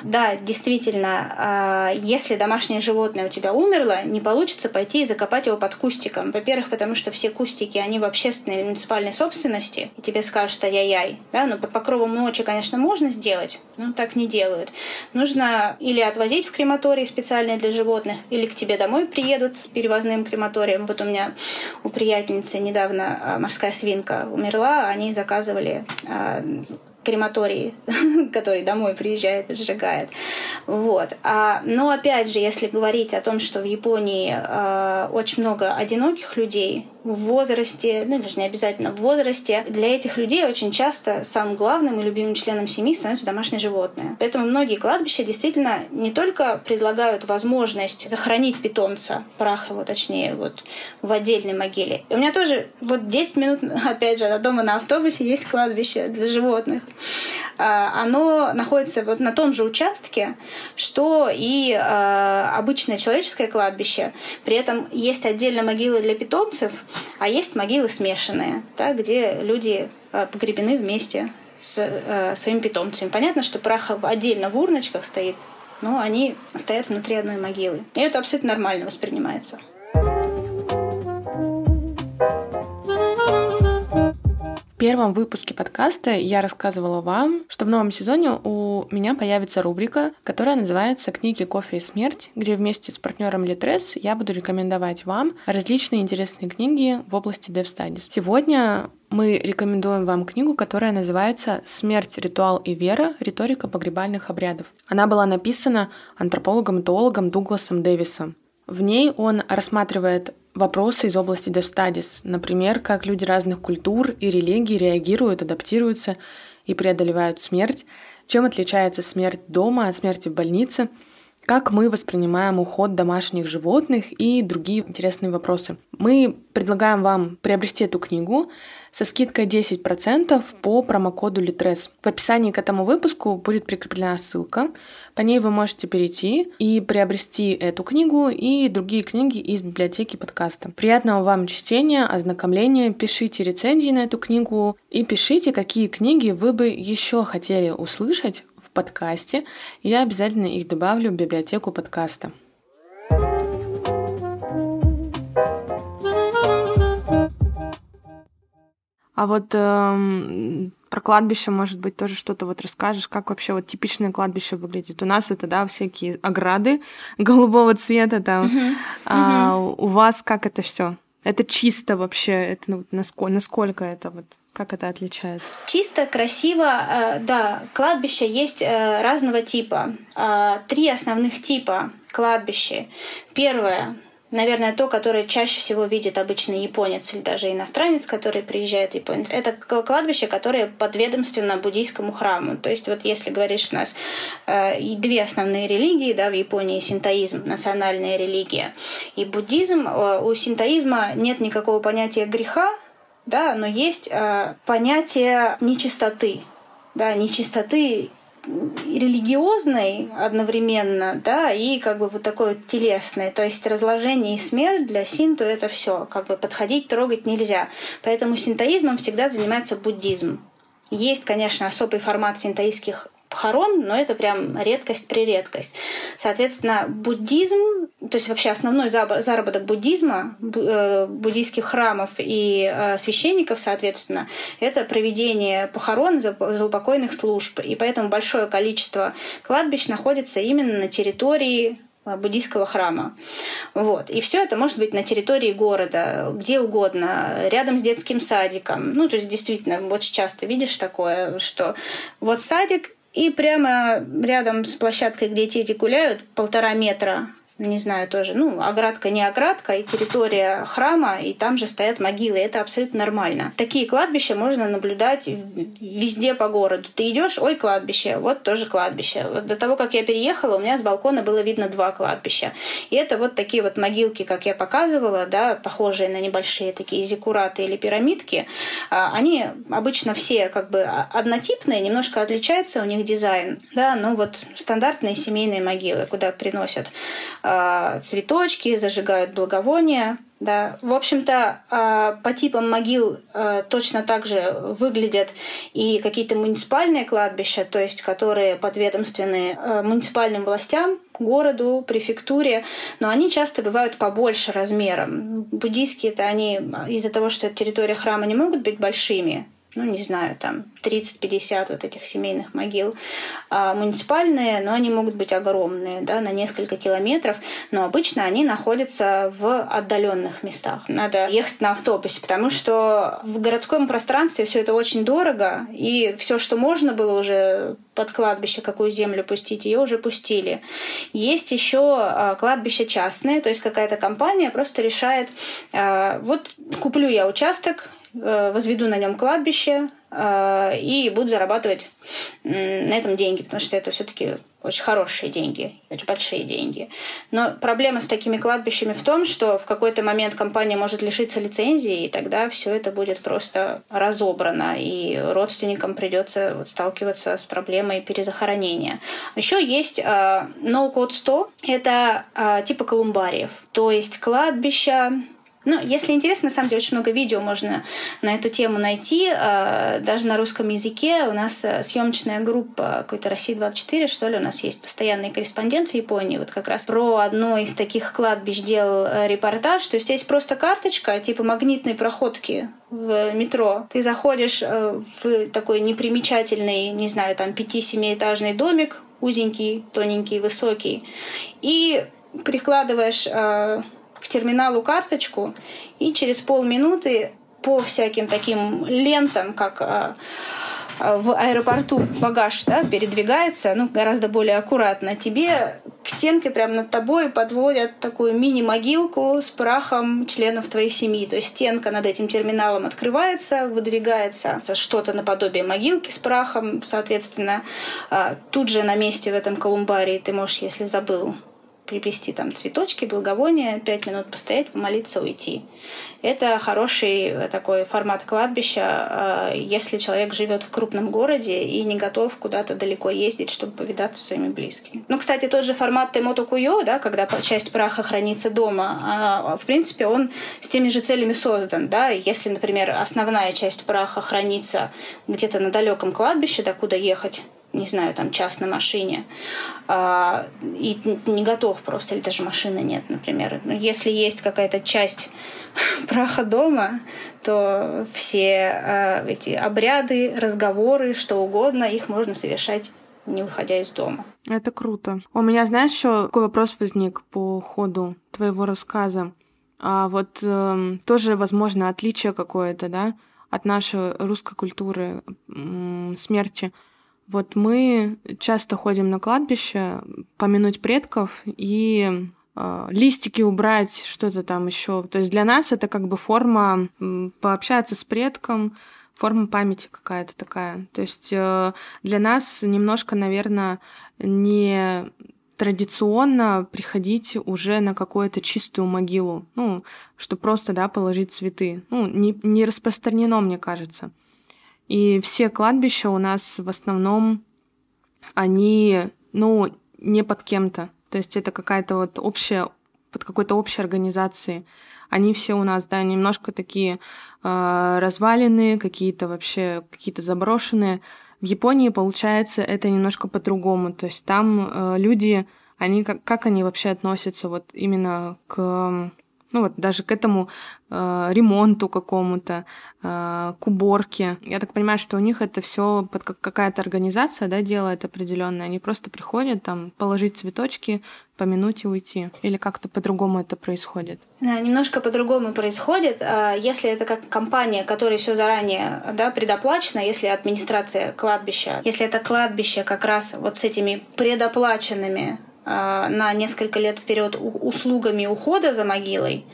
Да, действительно, а, если домашнее животное у тебя умерло, не получится пойти и закопать его под кустиком. Во-первых, потому что все кустики, они в общественной или муниципальной собственности, и тебе скажут ай-яй-яй. Да? Но под покровом ночи, конечно, можно сделать, но так не делают. Нужно или отвозить в крематорий специальные для животных, или к тебе домой приедут с перевозным крематорием. Вот у меня у приятельницы недавно а, морская свинка умерла, они заказывали а, крематорий, который домой приезжает и сжигает. Вот. А, но опять же, если говорить о том, что в Японии а, очень много одиноких людей, в возрасте, ну даже не обязательно в возрасте, для этих людей очень часто самым главным и любимым членом семьи становится домашнее животное. Поэтому многие кладбища действительно не только предлагают возможность захоронить питомца, прах его точнее, вот в отдельной могиле. И у меня тоже вот 10 минут, опять же, до дома на автобусе есть кладбище для животных. А, оно находится вот на том же участке, что и а, обычное человеческое кладбище. При этом есть отдельно могилы для питомцев, а есть могилы смешанные, да, где люди а, погребены вместе с э, своими питомцами. Понятно, что прах отдельно в урночках стоит, но они стоят внутри одной могилы. И это абсолютно нормально воспринимается. В первом выпуске подкаста я рассказывала вам, что в новом сезоне у меня появится рубрика, которая называется «Книги, кофе и смерть», где вместе с партнером Литрес я буду рекомендовать вам различные интересные книги в области Dev Studies. Сегодня мы рекомендуем вам книгу, которая называется «Смерть, ритуал и вера. Риторика погребальных обрядов». Она была написана антропологом-теологом Дугласом Дэвисом. В ней он рассматривает вопросы из области Studies, например, как люди разных культур и религий реагируют, адаптируются и преодолевают смерть, чем отличается смерть дома от смерти в больнице, как мы воспринимаем уход домашних животных и другие интересные вопросы. Мы предлагаем вам приобрести эту книгу со скидкой 10% по промокоду LITRES. В описании к этому выпуску будет прикреплена ссылка. По ней вы можете перейти и приобрести эту книгу и другие книги из библиотеки подкаста. Приятного вам чтения, ознакомления, пишите рецензии на эту книгу и пишите, какие книги вы бы еще хотели услышать в подкасте. Я обязательно их добавлю в библиотеку подкаста. А вот э, про кладбище, может быть, тоже что-то вот расскажешь, как вообще вот типичное кладбище выглядит. У нас это, да, всякие ограды голубого цвета там. Uh-huh. А uh-huh. у вас как это все? Это чисто вообще? Это ну, насколько, насколько это вот? Как это отличается? Чисто, красиво, э, да. Кладбища есть э, разного типа. Э, три основных типа кладбища. Первое наверное, то, которое чаще всего видит обычный японец или даже иностранец, который приезжает в Японию. Это кладбище, которое подведомственно буддийскому храму. То есть вот если говоришь у нас э, две основные религии, да, в Японии синтоизм, национальная религия, и буддизм, э, у синтоизма нет никакого понятия греха, да, но есть э, понятие нечистоты, да, нечистоты религиозной одновременно, да, и как бы вот такой вот телесной. То есть разложение и смерть для синту это все. Как бы подходить, трогать нельзя. Поэтому синтоизмом всегда занимается буддизм. Есть, конечно, особый формат синтоистских похорон, но это прям редкость при редкость. Соответственно, буддизм, то есть вообще основной заработок буддизма, э, буддийских храмов и э, священников, соответственно, это проведение похорон за заупокойных служб. И поэтому большое количество кладбищ находится именно на территории а, буддийского храма. Вот. И все это может быть на территории города, где угодно, рядом с детским садиком. Ну, то есть, действительно, очень часто видишь такое, что вот садик, и прямо рядом с площадкой, где дети гуляют, полтора метра не знаю, тоже, ну, оградка не оградка, и территория храма, и там же стоят могилы, это абсолютно нормально. Такие кладбища можно наблюдать везде по городу. Ты идешь, ой, кладбище, вот тоже кладбище. Вот до того, как я переехала, у меня с балкона было видно два кладбища. И это вот такие вот могилки, как я показывала, да, похожие на небольшие такие зиккураты или пирамидки. А, они обычно все как бы однотипные, немножко отличается у них дизайн, да, ну вот стандартные семейные могилы, куда приносят э, цветочки, зажигают благовония. Да. В общем-то, э, по типам могил э, точно так же выглядят и какие-то муниципальные кладбища, то есть которые подведомственны муниципальным властям, городу, префектуре, но они часто бывают побольше размером. Буддийские-то они из-за того, что это территория храма, не могут быть большими, ну, не знаю, там 30-50 вот этих семейных могил. А муниципальные, но они могут быть огромные, да, на несколько километров, но обычно они находятся в отдаленных местах. Надо ехать на автобусе, потому что в городском пространстве все это очень дорого, и все, что можно было уже под кладбище, какую землю пустить, ее уже пустили. Есть еще а, кладбище частное, то есть какая-то компания просто решает, а, вот куплю я участок, возведу на нем кладбище э, и буду зарабатывать на этом деньги, потому что это все-таки очень хорошие деньги, очень большие деньги. Но проблема с такими кладбищами в том, что в какой-то момент компания может лишиться лицензии, и тогда все это будет просто разобрано, и родственникам придется вот сталкиваться с проблемой перезахоронения. Еще есть э, No Code 100, это э, типа колумбариев, то есть кладбища, ну, если интересно, на самом деле очень много видео можно на эту тему найти. А, даже на русском языке у нас э, съемочная группа какой-то России 24, что ли, у нас есть постоянный корреспондент в Японии. Вот как раз про одно из таких кладбищ делал э, репортаж. То есть есть просто карточка типа магнитной проходки в метро. Ты заходишь э, в такой непримечательный, не знаю, там пяти-семиэтажный домик, узенький, тоненький, высокий, и прикладываешь к терминалу карточку, и через полминуты по всяким таким лентам, как а, а, в аэропорту багаж да, передвигается, ну, гораздо более аккуратно. Тебе к стенке прямо над тобой подводят такую мини-могилку с прахом членов твоей семьи. То есть стенка над этим терминалом открывается, выдвигается что-то наподобие могилки с прахом, соответственно. А, тут же на месте в этом колумбарии ты можешь, если забыл приплести там цветочки, благовония, пять минут постоять, помолиться, уйти. Это хороший э, такой формат кладбища, э, если человек живет в крупном городе и не готов куда-то далеко ездить, чтобы повидаться со своими близкими. Ну, кстати, тот же формат Темото Куйо, да, когда часть праха хранится дома, а, в принципе, он с теми же целями создан. Да? Если, например, основная часть праха хранится где-то на далеком кладбище, да, куда ехать, не знаю, там час на машине, а, и не готов просто, или даже машины нет, например. Но если есть какая-то часть праха дома, то все а, эти обряды, разговоры, что угодно, их можно совершать не выходя из дома. Это круто. У меня, знаешь, еще какой вопрос возник по ходу твоего рассказа. А вот э, тоже, возможно, отличие какое-то, да, от нашей русской культуры э, смерти. Вот мы часто ходим на кладбище помянуть предков и э, листики убрать, что-то там еще. То есть для нас это как бы форма пообщаться с предком, форма памяти какая-то такая. То есть э, для нас немножко, наверное, не традиционно приходить уже на какую-то чистую могилу, ну, что просто, да, положить цветы. Ну, не, не распространено, мне кажется. И все кладбища у нас в основном, они, ну, не под кем-то. То есть это какая-то вот общая, под какой-то общей организацией. Они все у нас, да, немножко такие э, разваленные, какие-то вообще, какие-то заброшенные. В Японии, получается, это немножко по-другому. То есть там э, люди, они как, как они вообще относятся вот именно к ну вот даже к этому э, ремонту какому-то, э, к уборке. Я так понимаю, что у них это все под какая-то организация, да, делает определенная. Они просто приходят там положить цветочки, помянуть и уйти. Или как-то по-другому это происходит? Да, немножко по-другому происходит. А, если это как компания, которой все заранее да, предоплачено, если администрация кладбища, если это кладбище как раз вот с этими предоплаченными на несколько лет вперед услугами ухода за могилой,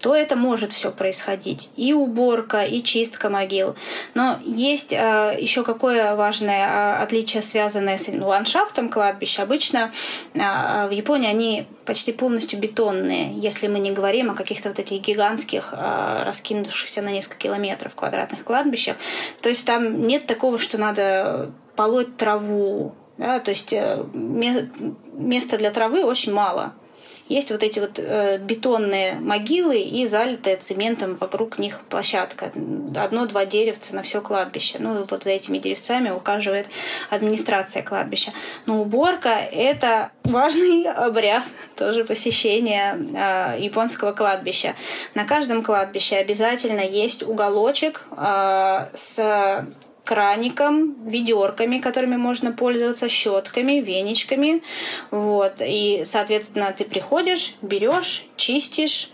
то это может все происходить. И уборка, и чистка могил. Но есть э, еще какое важное э, отличие, связанное с ландшафтом кладбища. Обычно э, в Японии они почти полностью бетонные, если мы не говорим о каких-то вот этих гигантских, э, раскинувшихся на несколько километров квадратных кладбищах. То есть там нет такого, что надо полоть траву, да, то есть э, места для травы очень мало. Есть вот эти вот э, бетонные могилы и залитая цементом вокруг них площадка. Одно-два деревца на все кладбище. Ну, вот за этими деревцами ухаживает администрация кладбища. Но уборка — это важный обряд тоже посещения э, японского кладбища. На каждом кладбище обязательно есть уголочек э, с краником, ведерками, которыми можно пользоваться, щетками, веничками. Вот. И, соответственно, ты приходишь, берешь, чистишь,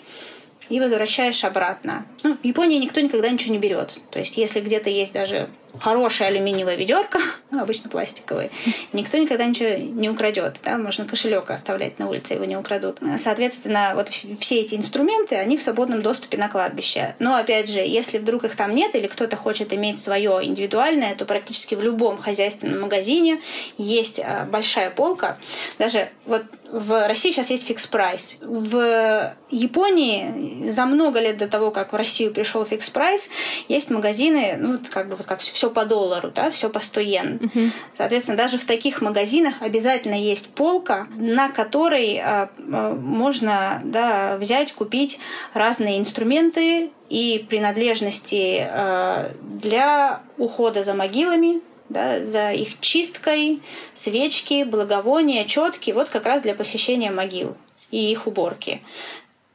и возвращаешь обратно. Ну, в Японии никто никогда ничего не берет. То есть, если где-то есть даже хорошая алюминиевая ведерко, ну, обычно пластиковые, никто никогда ничего не украдет. Да? Можно кошелек оставлять на улице, его не украдут. Соответственно, вот все эти инструменты, они в свободном доступе на кладбище. Но, опять же, если вдруг их там нет, или кто-то хочет иметь свое индивидуальное, то практически в любом хозяйственном магазине есть а, большая полка. Даже вот в России сейчас есть Fix Price. В Японии за много лет до того, как в Россию пришел Fix Price, есть магазины, ну, как бы вот как все по доллару, да, все по 100 йен. Угу. Соответственно, даже в таких магазинах обязательно есть полка, на которой а, а, можно да, взять, купить разные инструменты и принадлежности а, для ухода за могилами, да, за их чисткой, свечки, благовония, четки, вот как раз для посещения могил и их уборки.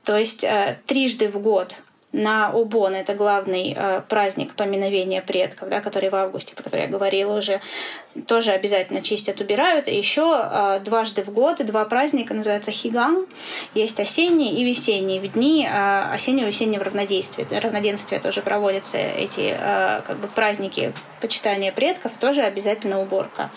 То есть э, трижды в год на Обон, это главный э, праздник поминовения предков, да, который в августе, про который я говорила уже, тоже обязательно чистят, убирают. И еще э, дважды в год два праздника называются Хиган. Есть осенние и весенние. В дни э, осеннего и весеннего равнодействия, равноденствия тоже проводятся эти э, как бы праздники почитания предков, тоже обязательно уборка.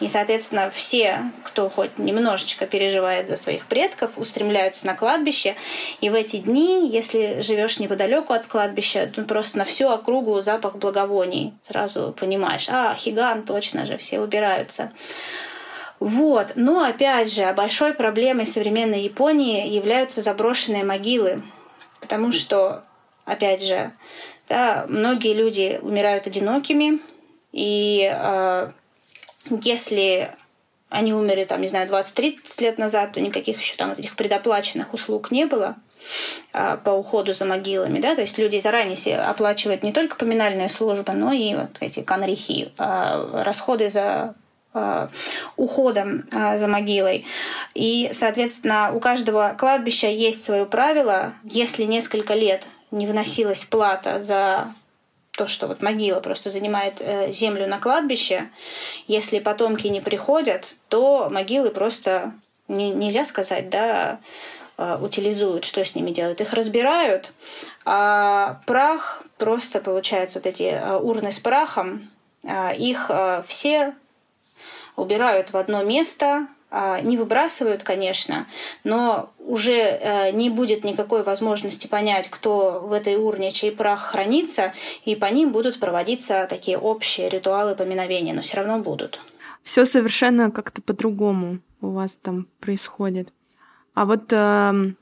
И, соответственно, все, кто хоть немножечко переживает за своих предков, устремляются на кладбище. И в эти дни, если живешь неподалеку от кладбища, то просто на всю округу запах благовоний. Сразу понимаешь, а, Хиган, точно же, все убираются. Вот. Но опять же, большой проблемой современной Японии являются заброшенные могилы. Потому что, опять же, да, многие люди умирают одинокими, и э, если они умерли, там, не знаю, 20-30 лет назад, то никаких еще там этих предоплаченных услуг не было. А, по уходу за могилами, да, то есть люди заранее себе оплачивают не только поминальная служба, но и вот эти канрихи, а, расходы за а, уходом за могилой. И, соответственно, у каждого кладбища есть свое правило. Если несколько лет не вносилась плата за то, что вот могила просто занимает э, землю на кладбище, если потомки не приходят, то могилы просто не, нельзя сказать, да, утилизуют, что с ними делают? Их разбирают, а прах просто, получается, вот эти э, урны с прахом, э, их все убирают в одно место, не выбрасывают, конечно, но уже не будет никакой возможности понять, кто в этой урне, чей прах хранится, и по ним будут проводиться такие общие ритуалы поминовения, но все равно будут. Все совершенно как-то по-другому у вас там происходит. А вот э,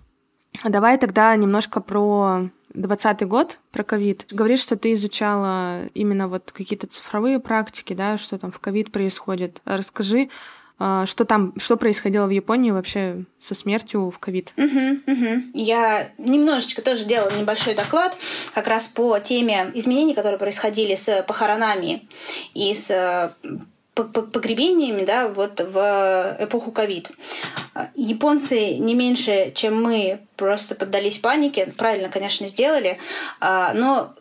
давай тогда немножко про двадцатый год, про ковид. Говоришь, что ты изучала именно вот какие-то цифровые практики, да, что там в ковид происходит. Расскажи, э, что там, что происходило в Японии вообще со смертью в ковид? Угу, угу. Я немножечко тоже делала небольшой доклад как раз по теме изменений, которые происходили с похоронами и с погребениями да, вот в эпоху ковид. Японцы не меньше, чем мы, просто поддались панике. Правильно, конечно, сделали. А, но,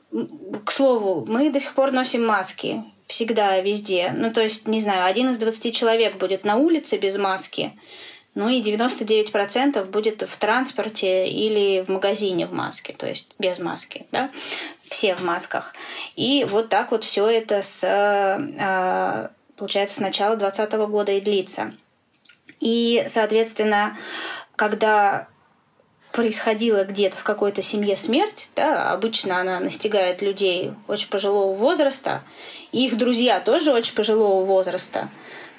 к слову, мы до сих пор носим маски. Всегда, везде. Ну, то есть, не знаю, один из 20 человек будет на улице без маски. Ну и 99% будет в транспорте или в магазине в маске, то есть без маски, да, все в масках. И вот так вот все это с, а, получается, с начала 2020 года и длится. И, соответственно, когда происходила где-то в какой-то семье смерть, да, обычно она настигает людей очень пожилого возраста, и их друзья тоже очень пожилого возраста,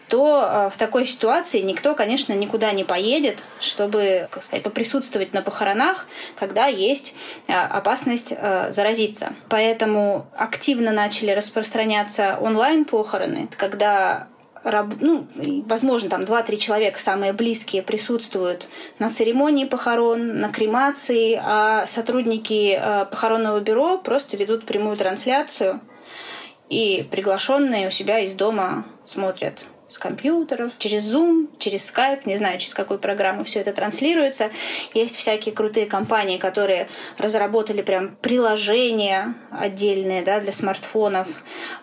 то э, в такой ситуации никто, конечно, никуда не поедет, чтобы, как сказать, поприсутствовать на похоронах, когда есть э, опасность э, заразиться. Поэтому активно начали распространяться онлайн-похороны, когда ну, возможно, там 2-3 человека самые близкие присутствуют на церемонии похорон, на кремации, а сотрудники похоронного бюро просто ведут прямую трансляцию, и приглашенные у себя из дома смотрят с компьютеров, через Zoom, через Skype, не знаю, через какую программу все это транслируется. Есть всякие крутые компании, которые разработали прям приложения отдельные да, для смартфонов,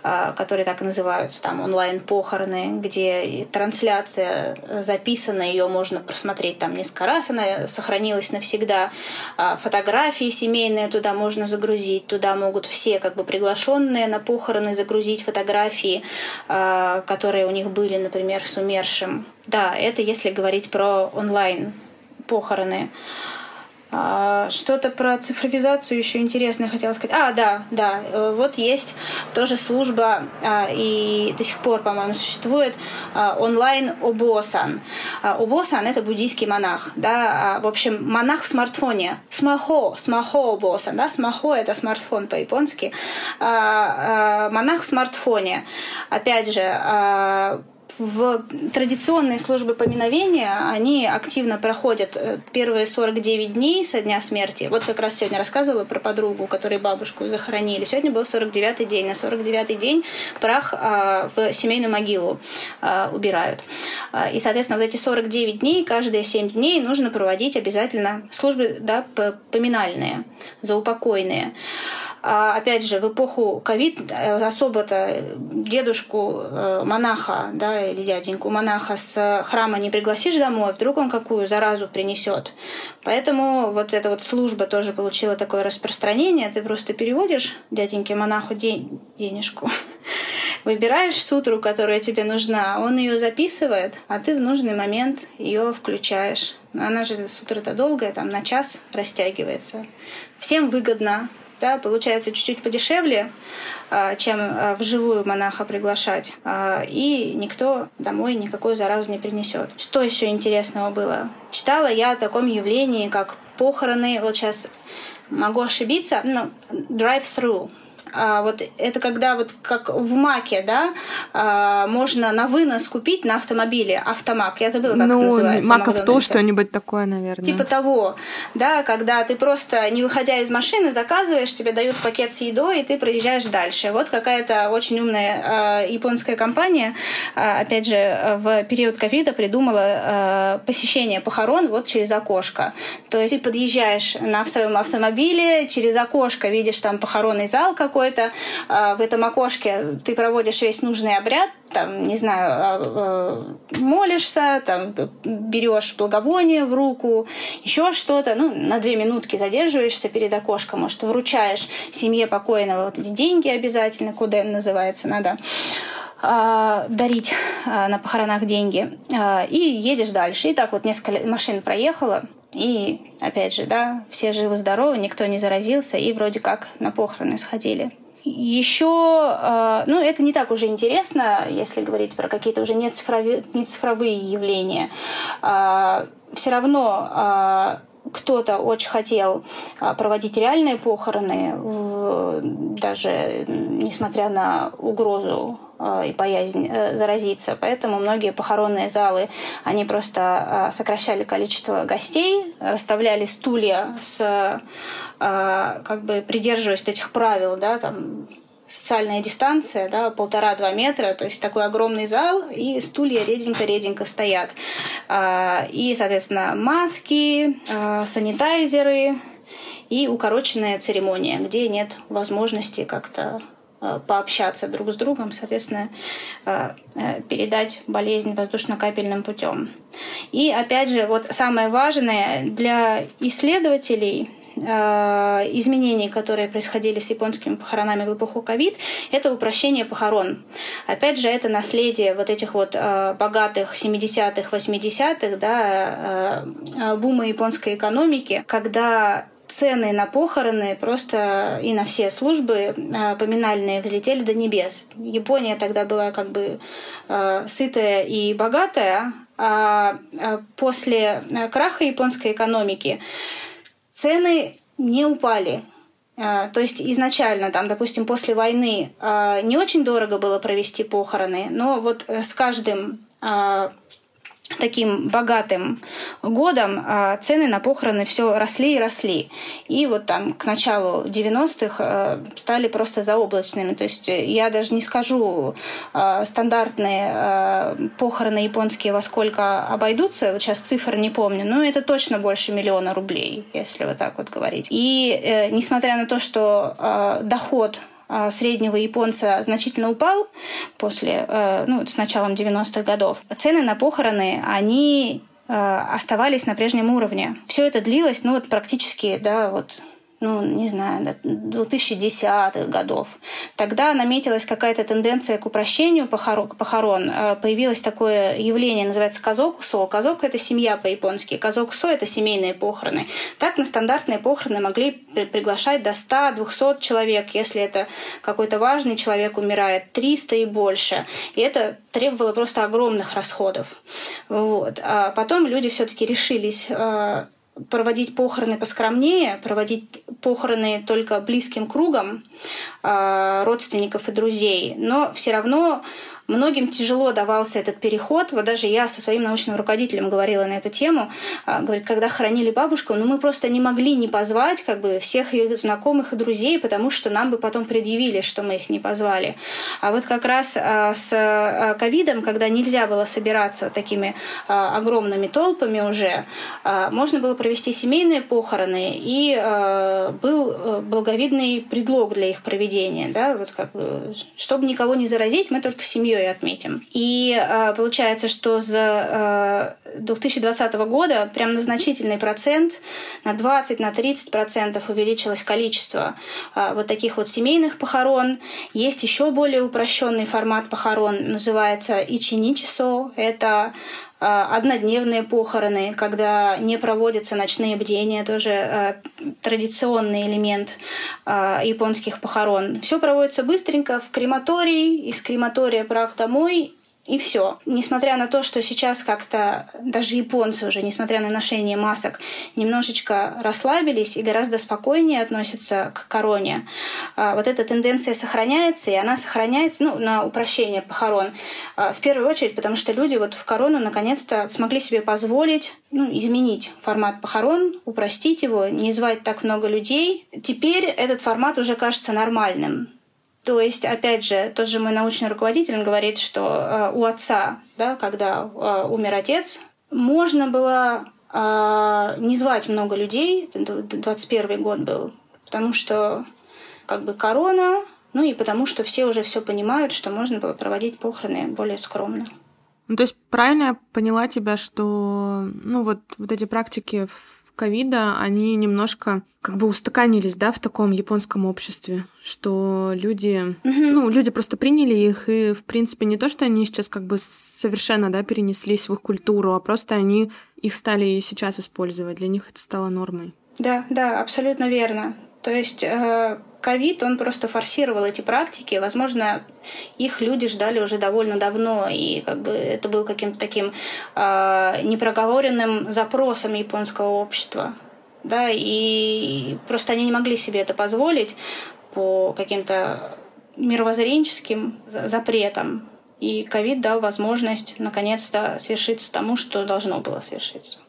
а, которые так и называются, там онлайн-похороны, где трансляция записана, ее можно просмотреть там несколько раз, она сохранилась навсегда. А, фотографии семейные туда можно загрузить, туда могут все как бы приглашенные на похороны загрузить фотографии, а, которые у них были или, например, с умершим. Да, это если говорить про онлайн похороны. А, что-то про цифровизацию еще интересное хотела сказать. А, да, да. Э, вот есть тоже служба, а, и до сих пор, по-моему, существует а, онлайн Обосан. Обосан — это буддийский монах. Да? В общем, монах в смартфоне. Смахо, смахо Обосан. Да? Смахо — это смартфон по-японски. Монах в смартфоне. Опять же, в традиционные службы поминовения они активно проходят э, первые 49 дней со дня смерти. Вот как раз сегодня рассказывала про подругу, которой бабушку захоронили. Сегодня был 49-й день. На 49-й день прах а, в семейную могилу а, убирают. А, и, соответственно, вот эти 49 дней, каждые 7 дней нужно проводить обязательно службы да, поминальные, заупокойные. А, опять же, в эпоху ковид э, особо-то дедушку э, монаха, да, или дяденьку монаха с храма не пригласишь домой, вдруг он какую заразу принесет. Поэтому вот эта вот служба тоже получила такое распространение. Ты просто переводишь дяденьке монаху день, денежку, выбираешь сутру, которая тебе нужна, он ее записывает, а ты в нужный момент ее включаешь. Она же сутра-то долгая, там на час растягивается. Всем выгодно, да, получается чуть-чуть подешевле, а, чем а, вживую монаха приглашать, а, и никто домой никакую заразу не принесет. Что еще интересного было? Читала я о таком явлении, как похороны, вот сейчас могу ошибиться, ну, drive-through, а, вот это когда вот как в Маке, да, а, можно на вынос купить на автомобиле автомак. Я забыла, как ну, это называется. Маков то что-нибудь такое, наверное. Типа того, да, когда ты просто, не выходя из машины, заказываешь, тебе дают пакет с едой, и ты проезжаешь дальше. Вот какая-то очень умная э, японская компания, э, опять же, в период ковида придумала э, посещение похорон вот через окошко. То есть ты подъезжаешь на своем автомобиле, через окошко видишь там похоронный зал какой какой-то, а, в этом окошке ты проводишь весь нужный обряд, там, не знаю, а, а, молишься, там, берешь благовоние в руку, еще что-то, ну, на две минутки задерживаешься перед окошком, может, вручаешь семье покойного вот эти деньги обязательно, куден называется, надо дарить на похоронах деньги и едешь дальше. И так вот несколько машин проехало, и, опять же, да, все живы-здоровы, никто не заразился, и вроде как на похороны сходили. Еще, а, ну, это не так уже интересно, если говорить про какие-то уже не цифровые, не цифровые явления. А, Все равно а, кто-то очень хотел проводить реальные похороны, даже несмотря на угрозу и боязнь э, заразиться. Поэтому многие похоронные залы, они просто сокращали количество гостей, расставляли стулья с как бы придерживаясь этих правил, да, там социальная дистанция, да, полтора-два метра, то есть такой огромный зал, и стулья реденько-реденько стоят. А, и, соответственно, маски, а, санитайзеры и укороченная церемония, где нет возможности как-то а, пообщаться друг с другом, соответственно, э, передать болезнь воздушно-капельным путем. И опять же, вот самое важное для исследователей изменений, которые происходили с японскими похоронами в эпоху ковид, это упрощение похорон. Опять же, это наследие вот этих вот э, богатых 70-х, 80-х, да, э, бума японской экономики, когда цены на похороны просто и на все службы поминальные взлетели до небес. Япония тогда была как бы сытая и богатая, а после краха японской экономики цены не упали. А, то есть изначально, там, допустим, после войны а, не очень дорого было провести похороны, но вот э, с каждым а, таким богатым годом а, цены на похороны все росли и росли. И вот там к началу 90-х а, стали просто заоблачными. То есть я даже не скажу а, стандартные похороны японские во сколько обойдутся, вот сейчас цифр не помню, но это точно больше миллиона рублей, если вот так вот говорить. И э, несмотря на то, что доход среднего японца значительно упал после, э, ну, с началом 90-х годов, цены на похороны, они э, оставались на прежнем уровне. Все это длилось, ну, вот практически, да, вот ну, не знаю, 2010-х годов. Тогда наметилась какая-то тенденция к упрощению похорон. Э, появилось такое явление, называется казокусо. Казоку – это семья по-японски. Казокусо – это семейные похороны. Так на стандартные похороны могли приглашать до 100-200 человек, если это какой-то важный человек умирает, 300 и больше. И это требовало просто огромных расходов. Вот. А потом люди все-таки решились э, проводить похороны поскромнее, проводить похороны только близким кругом э, родственников и друзей, но все равно Многим тяжело давался этот переход. Вот даже я со своим научным руководителем говорила на эту тему. А, говорит, когда хоронили бабушку, ну мы просто не могли не позвать как бы всех ее знакомых и друзей, потому что нам бы потом предъявили, что мы их не позвали. А вот как раз а, с а, ковидом, когда нельзя было собираться такими огромными толпами уже, можно было провести семейные похороны, и был э, благовидный предлог для их проведения. Да? Вот как бы, чтобы никого не заразить, мы только семью семьей отметим. И э, получается, что за 2020 э, года прям на значительный процент, на 20, на 30 процентов увеличилось количество э, вот таких вот семейных похорон. Есть еще более упрощенный формат похорон, называется ичиничисо. Это однодневные похороны, когда не проводятся ночные бдения, тоже э, традиционный элемент э, японских похорон. Все проводится быстренько в крематории, из крематория прах домой, и все. Несмотря на то, что сейчас как-то даже японцы уже, несмотря на ношение масок, немножечко расслабились и гораздо спокойнее относятся к короне, а, вот эта тенденция сохраняется, и она сохраняется ну, на упрощение похорон. А, в первую очередь, потому что люди вот в корону наконец-то смогли себе позволить ну, изменить формат похорон, упростить его, не звать так много людей. Теперь этот формат уже кажется нормальным. То есть, опять же, тот же мой научный руководитель говорит, что э, у отца, да, когда э, умер отец, можно было э, не звать много людей, 21 год был, потому что как бы корона, ну и потому что все уже все понимают, что можно было проводить похороны более скромно. Ну, то есть правильно я поняла тебя, что ну вот, вот эти практики ковида, они немножко как бы устаканились, да, в таком японском обществе, что люди, ну, люди просто приняли их, и, в принципе, не то, что они сейчас как бы совершенно, да, перенеслись в их культуру, а просто они их стали и сейчас использовать, для них это стало нормой. Да, да, абсолютно верно. То есть э, ковид, он просто форсировал эти практики. Возможно, их люди ждали уже довольно давно, и как бы это был каким-то таким э, непроговоренным запросом японского общества. Да, и просто они не могли себе это позволить по каким-то мировоззренческим запретам. И ковид дал возможность наконец-то свершиться тому, что должно было свершиться.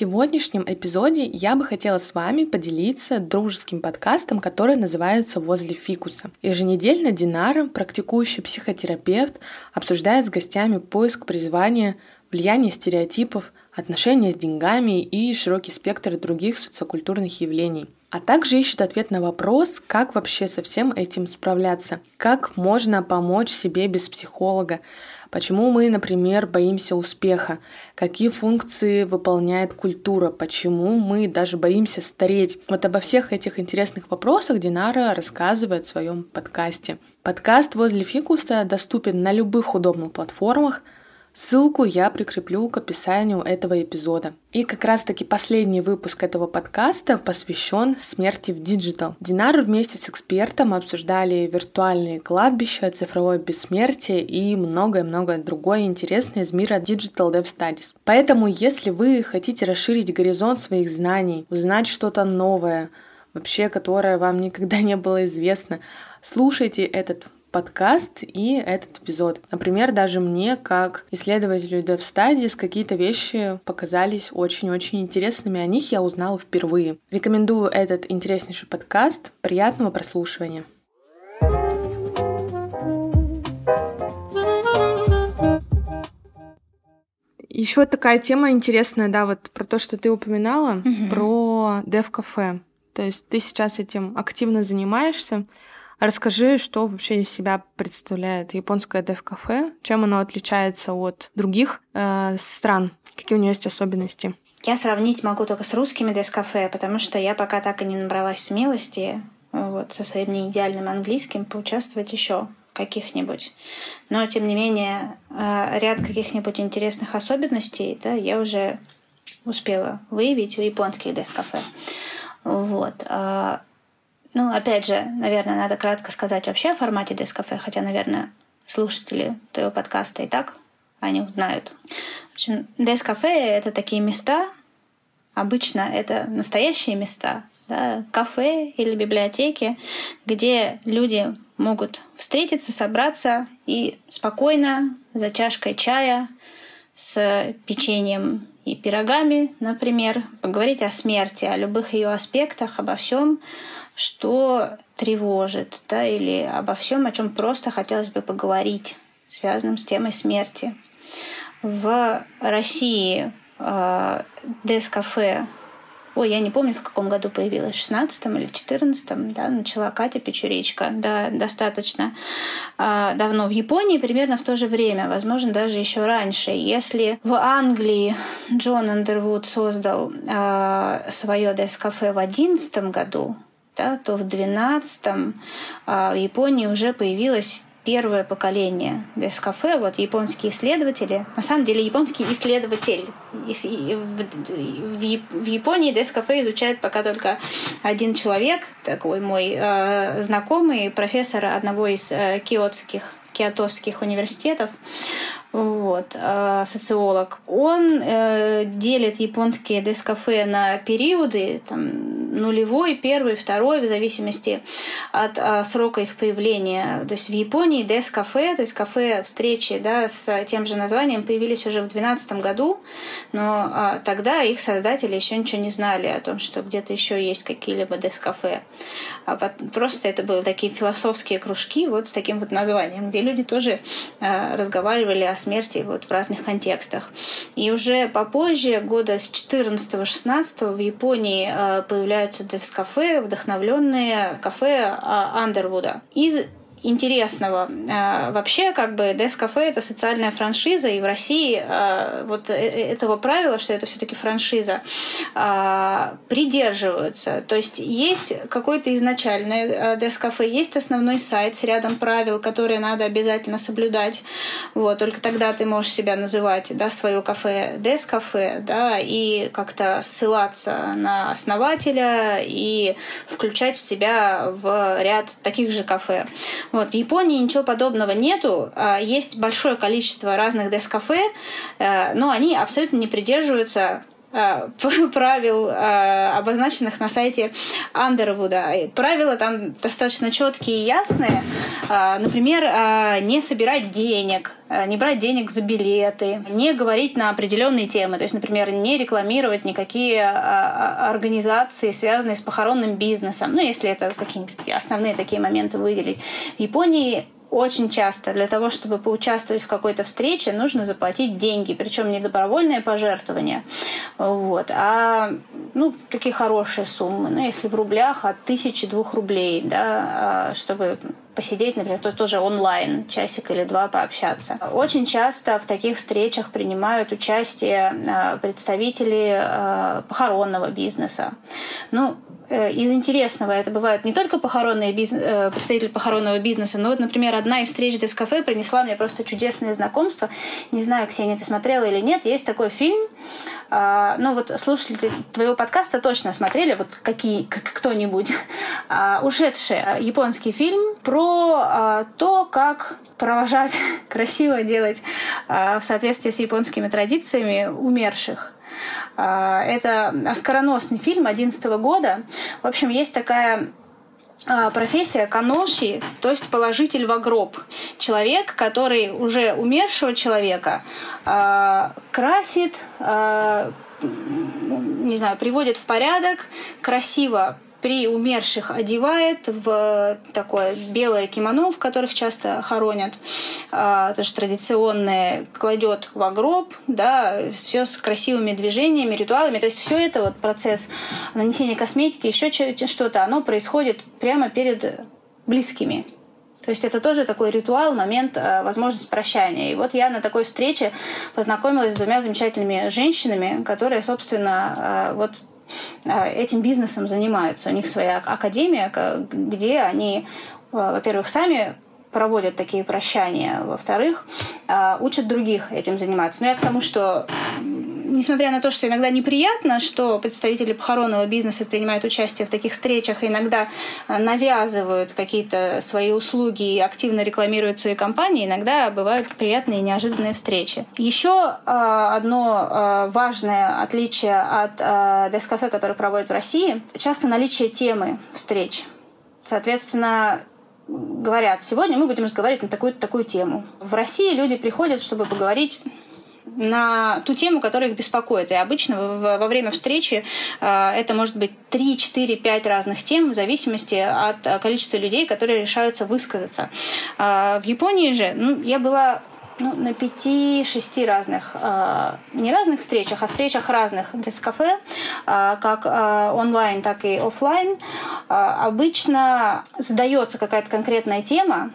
Сегодняшнем эпизоде я бы хотела с вами поделиться дружеским подкастом, который называется «Возле фикуса». Еженедельно Динара, практикующий психотерапевт, обсуждает с гостями поиск призвания, влияние стереотипов, отношения с деньгами и широкий спектр других социокультурных явлений. А также ищет ответ на вопрос, как вообще со всем этим справляться, как можно помочь себе без психолога, Почему мы, например, боимся успеха? Какие функции выполняет культура? Почему мы даже боимся стареть? Вот обо всех этих интересных вопросах Динара рассказывает в своем подкасте. Подкаст возле фикуса доступен на любых удобных платформах – Ссылку я прикреплю к описанию этого эпизода. И как раз таки последний выпуск этого подкаста посвящен смерти в digital. Динар вместе с экспертом обсуждали виртуальные кладбища, цифровое бессмертие и многое-многое другое интересное из мира Digital Death Studies. Поэтому, если вы хотите расширить горизонт своих знаний, узнать что-то новое, вообще, которое вам никогда не было известно, слушайте этот подкаст и этот эпизод. Например, даже мне, как исследователю Dev Studies, какие-то вещи показались очень-очень интересными. О них я узнала впервые. Рекомендую этот интереснейший подкаст. Приятного прослушивания. Еще такая тема интересная, да, вот про то, что ты упоминала, mm-hmm. про дев-кафе. То есть ты сейчас этим активно занимаешься. Расскажи, что вообще из себя представляет японское дев-кафе, чем оно отличается от других э, стран, какие у него есть особенности. Я сравнить могу только с русскими дес-кафе, потому что я пока так и не набралась смелости вот, со своим неидеальным английским поучаствовать еще каких-нибудь. Но, тем не менее, э, ряд каких-нибудь интересных особенностей да, я уже успела выявить у японских дес-кафе. Вот. Ну, опять же, наверное, надо кратко сказать вообще о формате Дескафе, хотя, наверное, слушатели твоего подкаста и так они узнают. В общем, Дескафе — это такие места, обычно это настоящие места, да, кафе или библиотеки, где люди могут встретиться, собраться и спокойно за чашкой чая с печеньем и пирогами, например, поговорить о смерти, о любых ее аспектах, обо всем, что тревожит, да, или обо всем, о чем просто хотелось бы поговорить, связанном с темой смерти. В России э, Дескафе Ой, я не помню, в каком году появилась, в 16 или 14 да, начала Катя Печуречка, да, достаточно э, давно в Японии, примерно в то же время, возможно, даже еще раньше. Если в Англии Джон Андервуд создал э, свое дескафе в 11 году, да, то в 12-м а, в Японии уже появилось первое поколение Дескафе, вот японские исследователи, на самом деле японский исследователь. В Японии Дескафе изучает пока только один человек, такой мой э, знакомый, профессор одного из э, киотских киотосских университетов вот, э, социолог, он э, делит японские дескафе на периоды, там, нулевой, первый, второй, в зависимости от э, срока их появления. То есть в Японии дескафе, то есть кафе встречи да, с тем же названием, появились уже в 2012 году, но тогда их создатели еще ничего не знали о том, что где-то еще есть какие-либо дескафе. А просто это были такие философские кружки вот с таким вот названием, где люди тоже разговаривали о смерти вот в разных контекстах. И уже попозже, года с 14-16 в Японии э, появляются дефс-кафе, вдохновленные кафе Андервуда. Из интересного. А, вообще, как бы Дескафе это социальная франшиза, и в России а, вот э, э, этого правила, что это все-таки франшиза, а, придерживаются. То есть есть какой-то изначальный Дескафе, есть основной сайт с рядом правил, которые надо обязательно соблюдать. Вот, только тогда ты можешь себя называть, да, свое кафе Дескафе, да, и как-то ссылаться на основателя и включать себя в ряд таких же кафе. Вот, в Японии ничего подобного нету. А, есть большое количество разных дескафе, э, но они абсолютно не придерживаются правил, э, обозначенных на сайте Андервуда. Правила там достаточно четкие и ясные. Э, например, не собирать денег, не брать денег за билеты, не говорить на определенные темы. То есть, например, не рекламировать никакие организации, связанные с похоронным бизнесом. Ну, если это какие-нибудь основные такие моменты выделить. В Японии очень часто для того, чтобы поучаствовать в какой-то встрече, нужно заплатить деньги, причем не добровольное пожертвование, вот, а ну, такие хорошие суммы, ну, если в рублях, от тысячи двух рублей, да, а, чтобы посидеть, например, то тоже онлайн, часик или два пообщаться. Очень часто в таких встречах принимают участие а, представители а, похоронного бизнеса. Ну, из интересного это бывают не только похоронные бизнес, э, представители похоронного бизнеса, но вот, например, одна из встреч в кафе принесла мне просто чудесное знакомство. Не знаю, Ксения, ты смотрела или нет. Есть такой фильм, а, ну вот слушатели твоего подкаста точно смотрели, вот какие, кто-нибудь, а, ушедший японский фильм про а, то, как провожать, красиво делать в соответствии с японскими традициями умерших. А, это оскароносный фильм 2011 года. В общем, есть такая а, профессия каноши, то есть положитель в гроб. Человек, который уже умершего человека э, красит, не знаю, приводит в порядок, красиво при умерших одевает в такое белое кимоно, в которых часто хоронят, а, тоже традиционное, кладет в гроб, да, все с красивыми движениями, ритуалами. То есть все это вот процесс нанесения косметики, еще что-то, оно происходит прямо перед близкими. То есть это тоже такой ритуал, момент, а, возможность прощания. И вот я на такой встрече познакомилась с двумя замечательными женщинами, которые, собственно, а, вот этим бизнесом занимаются. У них своя академия, где они, э, во-первых, сами проводят такие прощания, во-вторых, э, учат других этим заниматься. Но я к тому, что несмотря на то, что иногда неприятно, что представители похоронного бизнеса принимают участие в таких встречах иногда навязывают какие-то свои услуги и активно рекламируют свои компании, иногда бывают приятные и неожиданные встречи. Еще одно важное отличие от Дескафе, который проводят в России, часто наличие темы встреч. Соответственно, говорят, сегодня мы будем разговаривать на такую-то такую тему. В России люди приходят, чтобы поговорить на ту тему, которая их беспокоит. И обычно во время встречи э, это может быть 3, 4, 5 разных тем в зависимости от э, количества людей, которые решаются высказаться. Э, в Японии же, ну, я была ну, на пяти-шести разных, не разных встречах, а встречах разных кафе, э, как онлайн, так и офлайн, обычно задается какая-то конкретная тема,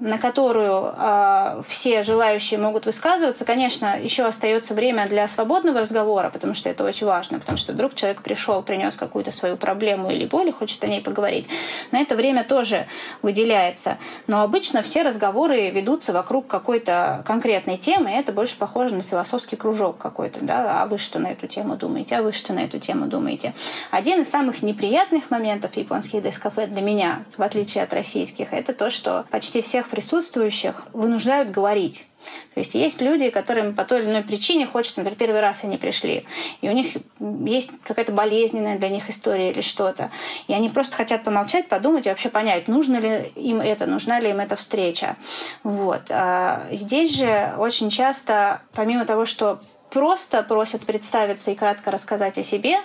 на которую э, все желающие могут высказываться, конечно, еще остается время для свободного разговора, потому что это очень важно, потому что вдруг человек пришел, принес какую-то свою проблему или боль и хочет о ней поговорить. На это время тоже выделяется. Но обычно все разговоры ведутся вокруг какой-то конкретной темы, и это больше похоже на философский кружок какой-то. Да? А вы что на эту тему думаете? А вы что на эту тему думаете? Один из самых неприятных моментов японских дескафе для меня, в отличие от российских, это то, что почти всех присутствующих вынуждают говорить. То есть есть люди, которым по той или иной причине хочется, например, первый раз они пришли, и у них есть какая-то болезненная для них история или что-то, и они просто хотят помолчать, подумать и вообще понять, нужно ли им это, нужна ли им эта встреча. Вот. А здесь же очень часто, помимо того, что просто просят представиться и кратко рассказать о себе,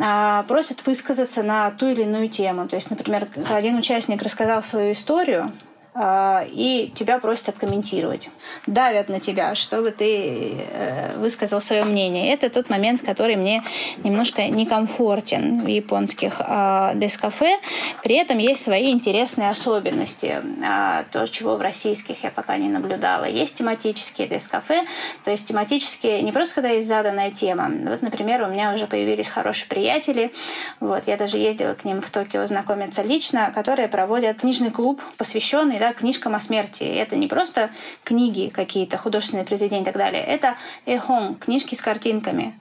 а, просят высказаться на ту или иную тему. То есть, например, один участник рассказал свою историю, и тебя просят откомментировать. Давят на тебя, чтобы ты э, высказал свое мнение. Это тот момент, который мне немножко некомфортен в японских а, дескафе. При этом есть свои интересные особенности. То, чего в российских я пока не наблюдала. Есть тематические дескафе, то есть тематические не просто когда есть заданная тема. Вот, например, у меня уже появились хорошие приятели. Вот, я даже ездила к ним в Токио знакомиться лично, которые проводят книжный клуб, посвященный да, книжкам о смерти. Это не просто книги какие-то, художественные произведения и так далее. Это эхон, книжки с картинками.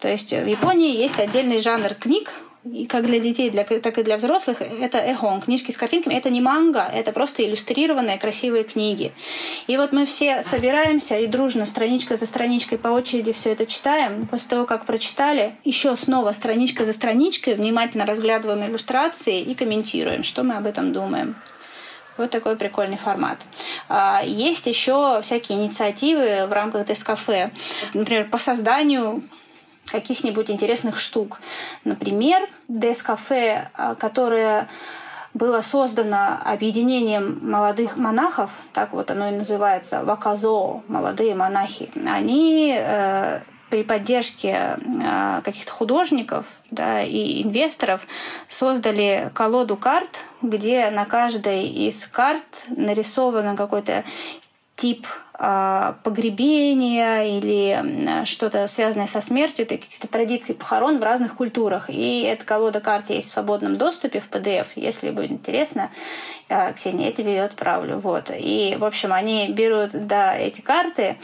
То есть в Японии есть отдельный жанр книг, и как для детей, для, так и для взрослых, это эхон, книжки с картинками. Это не манга, это просто иллюстрированные красивые книги. И вот мы все собираемся и дружно, страничка за страничкой по очереди все это читаем. После того, как прочитали, еще снова страничка за страничкой внимательно разглядываем иллюстрации и комментируем, что мы об этом думаем. Вот такой прикольный формат. А, есть еще всякие инициативы в рамках Дескафе. Например, по созданию каких-нибудь интересных штук. Например, Дескафе, а, которое было создано объединением молодых монахов, так вот оно и называется, Ваказо, молодые монахи. Они э, при поддержке э, каких-то художников да, и инвесторов создали колоду карт, где на каждой из карт нарисован какой-то тип а, погребения или что-то связанное со смертью, это какие-то традиции похорон в разных культурах. И эта колода карт есть в свободном доступе в PDF. Если будет интересно, а, Ксения, я тебе ее отправлю. Вот. И, в общем, они берут да, эти карты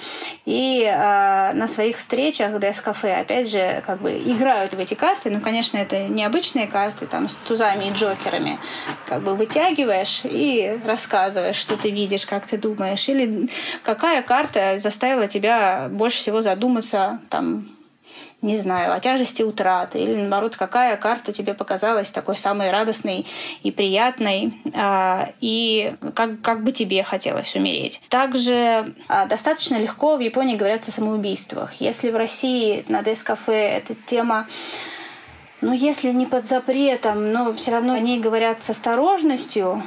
и э, на своих встречах в кафе опять же, как бы играют в эти карты. Ну, конечно, это необычные карты, там, с тузами и джокерами. Как бы вытягиваешь и рассказываешь, что ты видишь, как ты думаешь. Или какая карта заставила тебя больше всего задуматься, там, не знаю, о тяжести утраты, или наоборот, какая карта тебе показалась такой самой радостной и приятной, а, и как, как бы тебе хотелось умереть. Также а, достаточно легко в Японии говорят о самоубийствах. Если в России на Дескафе эта тема ну, если не под запретом, но все равно о ней говорят с осторожностью,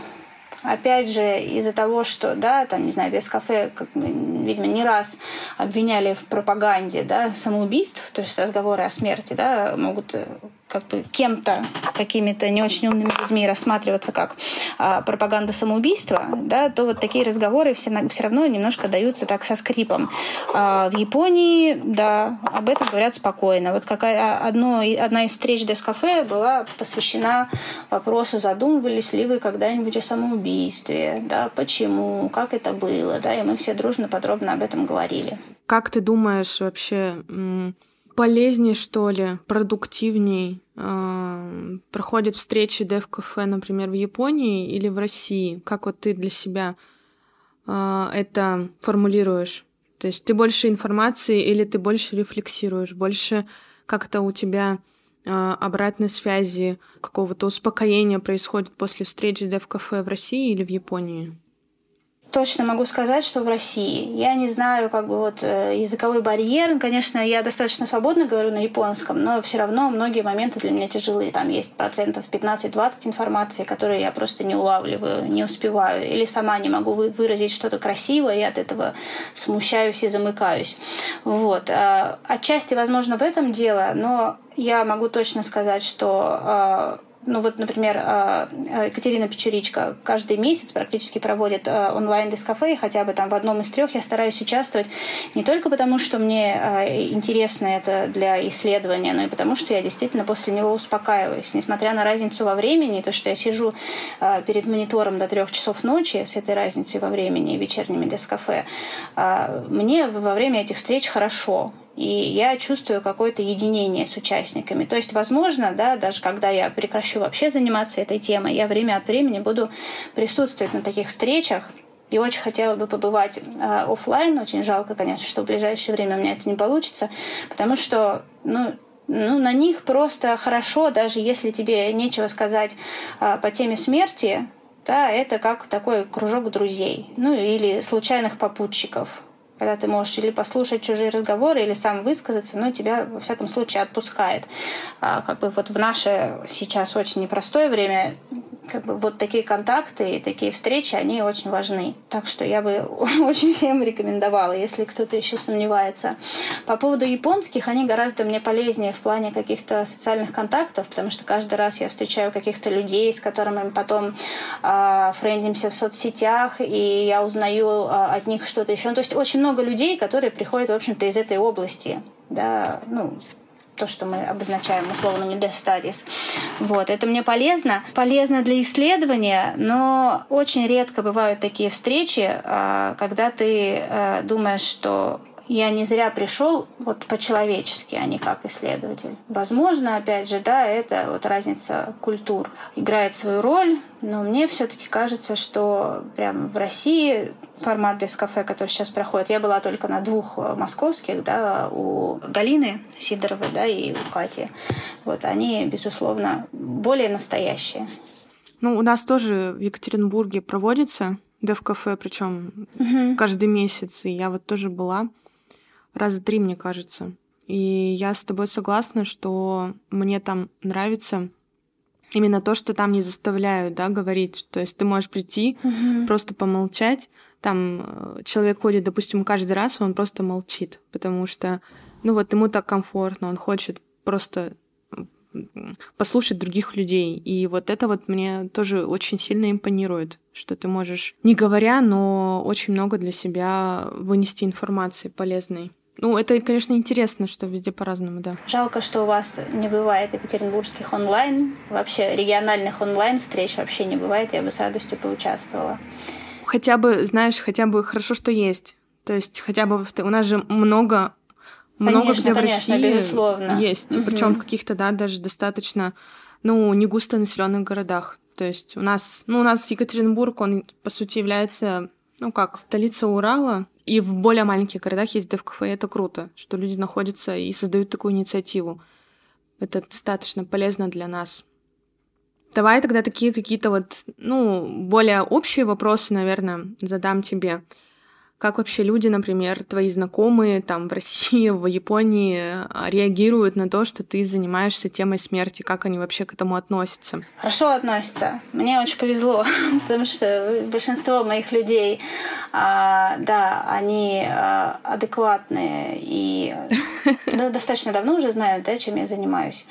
Опять же, из-за того, что, да, там, не знаю, Дескафе, как мы, видимо, не раз обвиняли в пропаганде, да, самоубийств, то есть разговоры о смерти, да, могут э, как бы кем-то, какими-то не очень умными людьми рассматриваться как а, пропаганда самоубийства, да, то вот такие разговоры все, все равно немножко даются так со скрипом. А в Японии, да, об этом говорят спокойно. Вот какая, а, одно, одна из встреч Дескафе была посвящена вопросу, задумывались ли вы когда-нибудь о самоубийстве, да, почему, как это было, да, и мы все дружно подробно об этом говорили. Как ты думаешь вообще, полезнее, что ли, продуктивней э, проходят встречи дев-кафе, например, в Японии или в России? Как вот ты для себя э, это формулируешь? То есть ты больше информации или ты больше рефлексируешь, больше как-то у тебя э, обратной связи, какого-то успокоения происходит после встречи дев-кафе в России или в Японии? Точно могу сказать, что в России. Я не знаю, как бы вот э, языковой барьер. Конечно, я достаточно свободно говорю на японском, но все равно многие моменты для меня тяжелые. Там есть процентов 15-20 информации, которые я просто не улавливаю, не успеваю. Или сама не могу выразить что-то красивое, и от этого смущаюсь и замыкаюсь. Вот. А, отчасти, возможно, в этом дело, но я могу точно сказать, что а, ну вот, например, а, а, Екатерина Печуричка каждый месяц практически проводит а, онлайн-дискафе, хотя бы там в одном из трех я стараюсь участвовать не только потому, что мне интересно это для исследования, но и потому, что я действительно после него успокаиваюсь. Несмотря на разницу во времени, то, что я сижу перед монитором до трех часов ночи с этой разницей во времени вечерними дискафе, мне во время этих встреч хорошо и я чувствую какое-то единение с участниками. То есть, возможно, да, даже когда я прекращу вообще заниматься этой темой, я время от времени буду присутствовать на таких встречах, и очень хотела бы побывать э, офлайн. Очень жалко, конечно, что в ближайшее время у меня это не получится, потому что, ну, ну, на них просто хорошо, даже если тебе нечего сказать э, по теме смерти, да, это как такой кружок друзей, ну или случайных попутчиков когда ты можешь или послушать чужие разговоры, или сам высказаться, но тебя, во всяком случае, отпускает. А, как бы вот в наше сейчас очень непростое время как бы вот такие контакты и такие встречи, они очень важны. Так что я бы очень всем рекомендовала, если кто-то еще сомневается. По поводу японских, они гораздо мне полезнее в плане каких-то социальных контактов, потому что каждый раз я встречаю каких-то людей, с которыми мы потом э, френдимся в соцсетях, и я узнаю э, от них что-то еще. Ну, то есть очень много людей, которые приходят, в общем-то, из этой области. Да, ну, то, что мы обозначаем условными death studies. Вот. Это мне полезно. Полезно для исследования, но очень редко бывают такие встречи, а, когда ты а, думаешь, что я не зря пришел вот по-человечески, а не как исследователь. Возможно, опять же, да, это вот разница культур играет свою роль, но мне все-таки кажется, что прям в России формат Дескафе, который сейчас проходит, я была только на двух э, московских, да, у Галины Сидоровой, да, и у Кати. Вот они, безусловно, более настоящие. Ну, у нас тоже в Екатеринбурге проводится Дев-кафе, причем угу. каждый месяц. И я вот тоже была раза три, мне кажется. И я с тобой согласна, что мне там нравится именно то, что там не заставляют, да, говорить. То есть ты можешь прийти, угу. просто помолчать. Там э, человек ходит, допустим, каждый раз, он просто молчит, потому что, ну вот ему так комфортно, он хочет просто послушать других людей. И вот это вот мне тоже очень сильно импонирует, что ты можешь, не говоря, но очень много для себя вынести информации полезной. Ну, это, конечно, интересно, что везде по-разному, да. Жалко, что у вас не бывает екатеринбургских онлайн, вообще региональных онлайн-встреч вообще не бывает, я бы с радостью поучаствовала. Хотя бы, знаешь, хотя бы хорошо, что есть. То есть хотя бы у нас же много много конечно, где в конечно, России безусловно. есть, угу. причем в каких-то, да, даже достаточно, ну, не густо населенных городах. То есть у нас, ну, у нас Екатеринбург, он, по сути, является, ну, как, столица Урала, и в более маленьких городах есть и это круто, что люди находятся и создают такую инициативу. Это достаточно полезно для нас. Давай тогда такие какие-то вот, ну, более общие вопросы, наверное, задам тебе. Как вообще люди, например, твои знакомые там в России, в Японии а, реагируют на то, что ты занимаешься темой смерти? Как они вообще к этому относятся? Хорошо относятся. Мне очень повезло, потому что большинство моих людей, а, да, они а, адекватные и достаточно давно уже знают, да, чем я занимаюсь.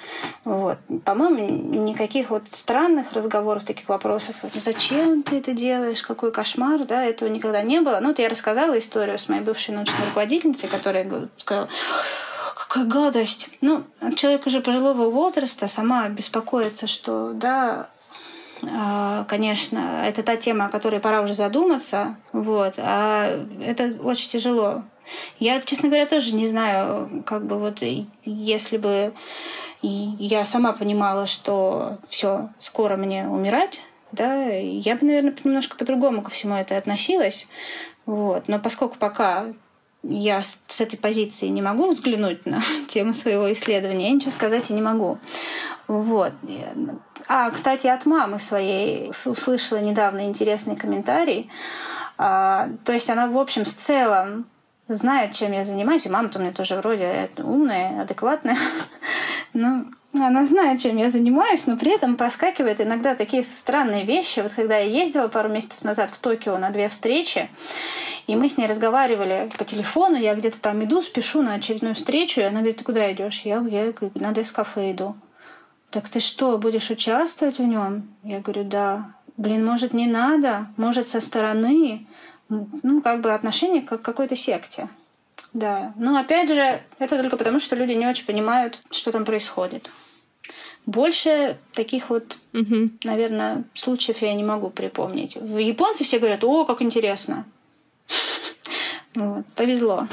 Вот. По-моему, никаких вот странных разговоров, таких вопросов, зачем ты это делаешь, какой кошмар, да, этого никогда не было. Ну, вот я рассказала рассказала историю с моей бывшей научной руководительницей, которая сказала, какая гадость. Ну, человек уже пожилого возраста сама беспокоится, что, да, а, конечно, это та тема, о которой пора уже задуматься, вот, а это очень тяжело. Я, честно говоря, тоже не знаю, как бы вот, если бы я сама понимала, что все, скоро мне умирать, да, я бы, наверное, немножко по-другому ко всему это относилась. Вот. Но поскольку пока я с этой позиции не могу взглянуть на тему своего исследования, я ничего сказать и не могу. Вот. А, кстати, от мамы своей услышала недавно интересный комментарий. А, то есть она, в общем, в целом знает, чем я занимаюсь. И мама-то у меня тоже вроде умная, адекватная. Ну, она знает, чем я занимаюсь, но при этом проскакивает иногда такие странные вещи. Вот когда я ездила пару месяцев назад в Токио на две встречи, и мы с ней разговаривали по телефону, я где-то там иду, спешу на очередную встречу, и она говорит, ты куда идешь? Я, я говорю, на Дескафе иду. Так ты что, будешь участвовать в нем? Я говорю, да. Блин, может, не надо? Может, со стороны? Ну, как бы отношение к какой-то секте. Да. Но опять же, это только потому, что люди не очень понимают, что там происходит. Больше таких вот, угу. наверное, случаев я не могу припомнить. В японцы все говорят, о, как интересно. Вот, повезло.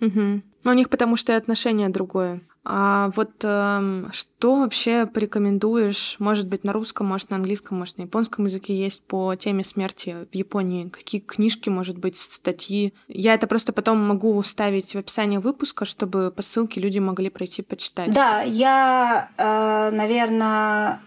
Угу. Но у них потому что и отношение другое. А вот э, что вообще порекомендуешь, может быть, на русском, может, на английском, может, на японском языке есть по теме смерти в Японии? Какие книжки, может быть, статьи? Я это просто потом могу ставить в описание выпуска, чтобы по ссылке люди могли пройти почитать. Да, я, э, наверное,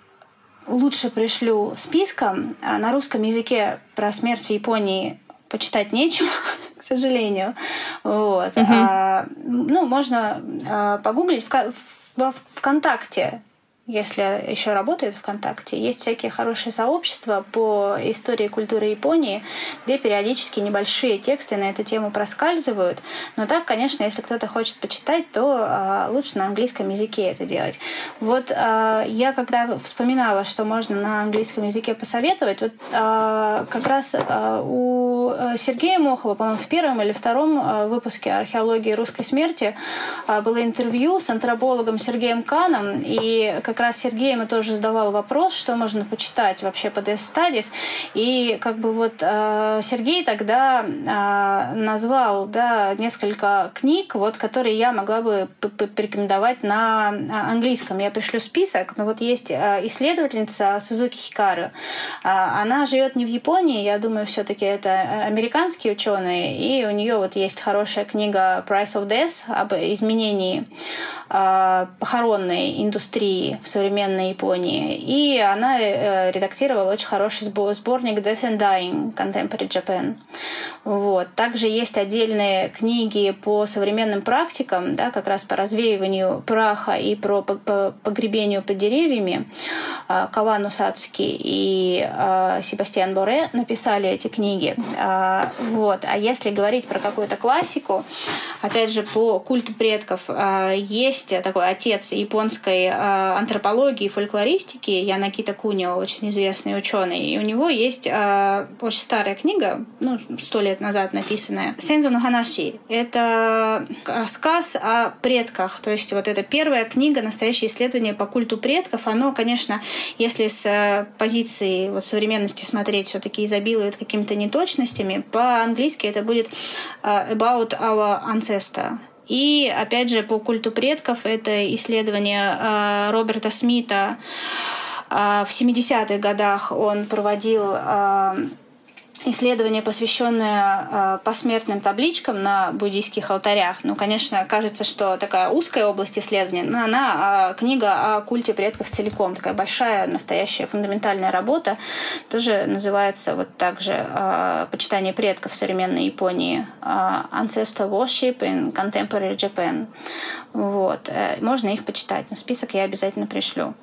лучше пришлю списком. А на русском языке про смерть в Японии почитать нечего, к сожалению. Вот. Угу. А, ну, можно а, погуглить в, в, в ВКонтакте если еще работает ВКонтакте. Есть всякие хорошие сообщества по истории культуры Японии, где периодически небольшие тексты на эту тему проскальзывают. Но так, конечно, если кто-то хочет почитать, то э, лучше на английском языке это делать. Вот э, я когда вспоминала, что можно на английском языке посоветовать, вот э, как раз э, у Сергея Мохова, по-моему, в первом или втором э, выпуске археологии русской смерти э, было интервью с антропологом Сергеем Каном, и как раз Сергей ему тоже задавал вопрос, что можно почитать вообще по Death Studies, и как бы вот Сергей тогда назвал да, несколько книг, вот, которые я могла бы порекомендовать на английском. Я пришлю список, но вот есть исследовательница Сузуки Хикару. Она живет не в Японии, я думаю, все-таки это э, американские ученые, и у нее вот есть хорошая книга Price of Death об изменении э, похоронной индустрии в современной Японии. И она э, редактировала очень хороший сборник Death and Dying Contemporary Japan. Вот. Также есть отдельные книги по современным практикам, да, как раз по развеиванию праха и про погребению под деревьями. Кавану Сацуки и Себастьян Боре написали эти книги. А, вот. А если говорить про какую-то классику, опять же, по культу предков, а, есть такой отец японской а, антропологии и фольклористики, Янакита Кунио, очень известный ученый, и у него есть очень старая книга, ну, сто лет назад написанная, Сензу Ханаши. Это рассказ о предках, то есть вот это первая книга, настоящее исследование по культу предков, оно, конечно, если с позиции вот современности смотреть, все-таки изобилует какими-то неточностями. По-английски это будет uh, about our ancestor. И, опять же, по культу предков это исследование uh, Роберта Смита. Uh, в 70-х годах он проводил исследование, посвященное э, посмертным табличкам на буддийских алтарях. Ну, конечно, кажется, что такая узкая область исследования, но она э, книга о культе предков целиком, такая большая, настоящая, фундаментальная работа, тоже называется вот так же э, «Почитание предков в современной Японии» э, «Ancestor Worship in Contemporary Japan». Вот. Э, можно их почитать, но список я обязательно пришлю.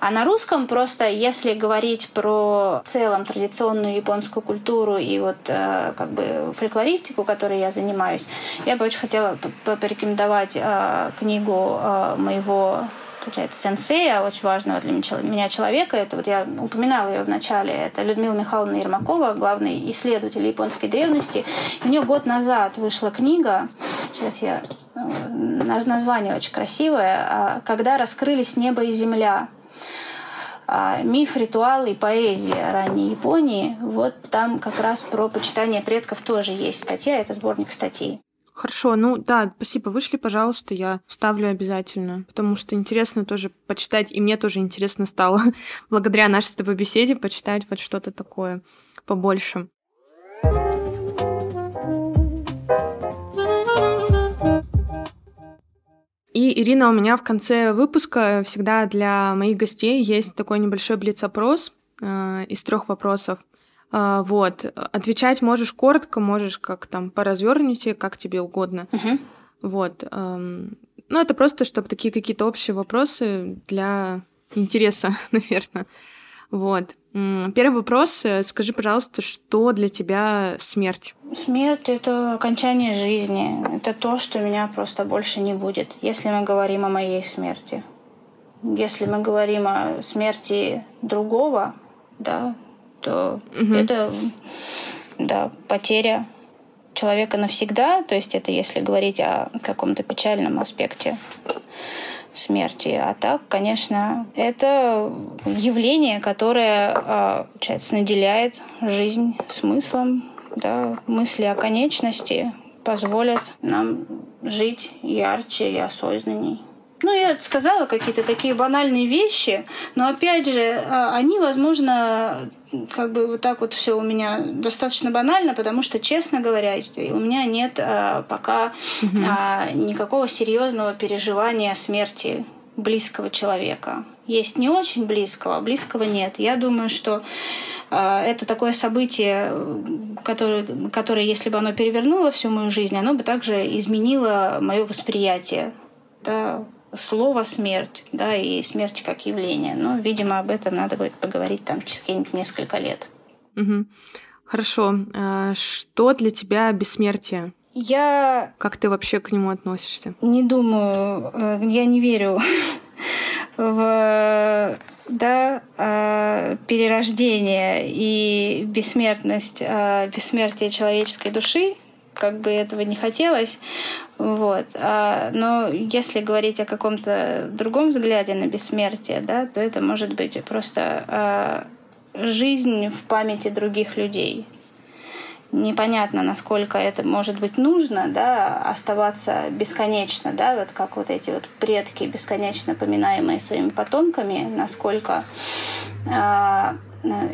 А на русском просто, если говорить про в целом традиционную японскую культуру, и вот э, как бы фольклористику, которой я занимаюсь, я бы очень хотела порекомендовать э, книгу моего получается, сенсея, очень важного для меня человека. Это вот я упоминала ее в начале. Это Людмила Михайловна Ермакова, главный исследователь японской древности. у нее год назад вышла книга, сейчас я... Название очень красивое. «Когда раскрылись небо и земля». А, миф, ритуал и поэзия ранней Японии. Вот там как раз про почитание предков тоже есть статья, это сборник статей. Хорошо, ну да, спасибо, вышли, пожалуйста, я ставлю обязательно, потому что интересно тоже почитать, и мне тоже интересно стало благодаря нашей с тобой беседе почитать вот что-то такое побольше. И, Ирина, у меня в конце выпуска всегда для моих гостей есть такой небольшой блиц-опрос э, из трех вопросов. Э, вот. Отвечать можешь коротко, можешь как там по развернуте, как тебе угодно. Uh-huh. Вот. Эм, ну, это просто, чтобы такие какие-то общие вопросы для интереса, наверное. Вот. Первый вопрос. Э, скажи, пожалуйста, что для тебя смерть? Смерть — это окончание жизни. Это то, что меня просто больше не будет, если мы говорим о моей смерти. Если мы говорим о смерти другого, да, то угу. это да, потеря человека навсегда. То есть это если говорить о каком-то печальном аспекте смерти. А так, конечно, это явление, которое, а, получается, наделяет жизнь смыслом, да, мысли о конечности позволят нам жить ярче и осознанней. Ну, я сказала какие-то такие банальные вещи, но опять же, а, они, возможно, как бы вот так вот все у меня достаточно банально, потому что, честно говоря, у меня нет а, пока угу. никакого серьезного переживания смерти близкого человека. Есть не очень близкого, а близкого нет. Я думаю, что это такое событие, которое, которое, если бы оно перевернуло всю мою жизнь, оно бы также изменило мое восприятие да, слово смерть, да, и смерть как явление. Но, видимо, об этом надо будет поговорить там через несколько лет. Угу. Хорошо. А что для тебя бессмертие? Я... Как ты вообще к нему относишься? Не думаю, э, я не верю в да, э, перерождение и бессмертность, э, бессмертие человеческой души, как бы этого не хотелось. Вот. А, но если говорить о каком-то другом взгляде на бессмертие, да, то это может быть просто а, жизнь в памяти других людей. Непонятно, насколько это может быть нужно, да, оставаться бесконечно, да, вот как вот эти вот предки, бесконечно поминаемые своими потомками, насколько э,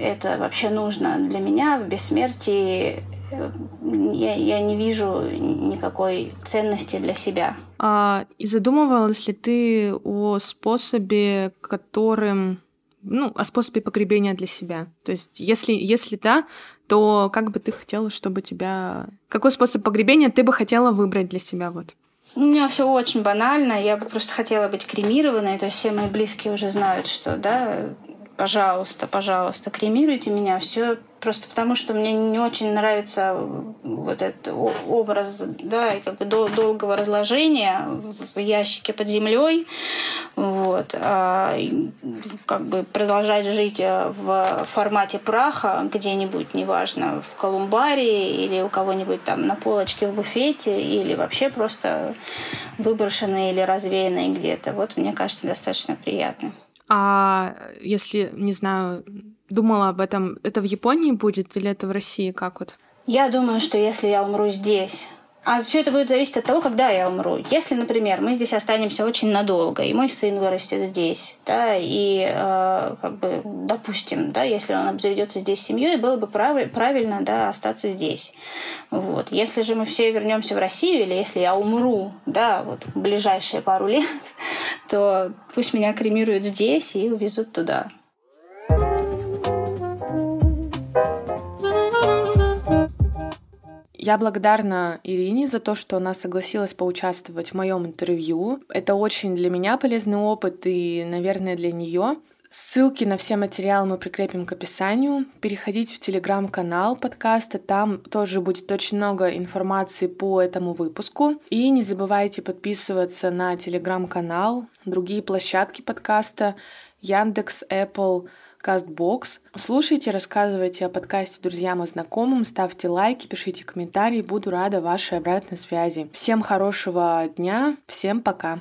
это вообще нужно для меня в бессмертии я, я не вижу никакой ценности для себя. А, и задумывалась ли ты о способе, которым ну, о способе погребения для себя. То есть, если, если да, то как бы ты хотела, чтобы тебя... Какой способ погребения ты бы хотела выбрать для себя? Вот. У меня все очень банально. Я бы просто хотела быть кремированной. То есть все мои близкие уже знают, что, да, пожалуйста, пожалуйста, кремируйте меня. Все просто потому, что мне не очень нравится вот этот образ, да, и как бы дол- долгого разложения в ящике под землей, вот, а, как бы продолжать жить э, в формате праха где-нибудь, неважно, в колумбарии или у кого-нибудь там на полочке в буфете или вообще просто выброшенные или развеянные где-то. Вот мне кажется достаточно приятно. А если, не знаю, думала об этом, это в Японии будет или это в России? Как вот? Я думаю, что если я умру здесь, а все это будет зависеть от того, когда я умру. Если, например, мы здесь останемся очень надолго, и мой сын вырастет здесь, да, и э, как бы, допустим, да, если он обзаведется здесь семьей, было бы прав- правильно, да, остаться здесь. Вот. Если же мы все вернемся в Россию, или если я умру, да, вот в ближайшие пару лет, то пусть меня кремируют здесь и увезут туда. Я благодарна Ирине за то, что она согласилась поучаствовать в моем интервью. Это очень для меня полезный опыт и, наверное, для нее. Ссылки на все материалы мы прикрепим к описанию. Переходите в телеграм-канал подкаста, там тоже будет очень много информации по этому выпуску. И не забывайте подписываться на телеграм-канал, другие площадки подкаста, Яндекс, Apple, Castbox. Слушайте, рассказывайте о подкасте друзьям и знакомым, ставьте лайки, пишите комментарии, буду рада вашей обратной связи. Всем хорошего дня, всем пока!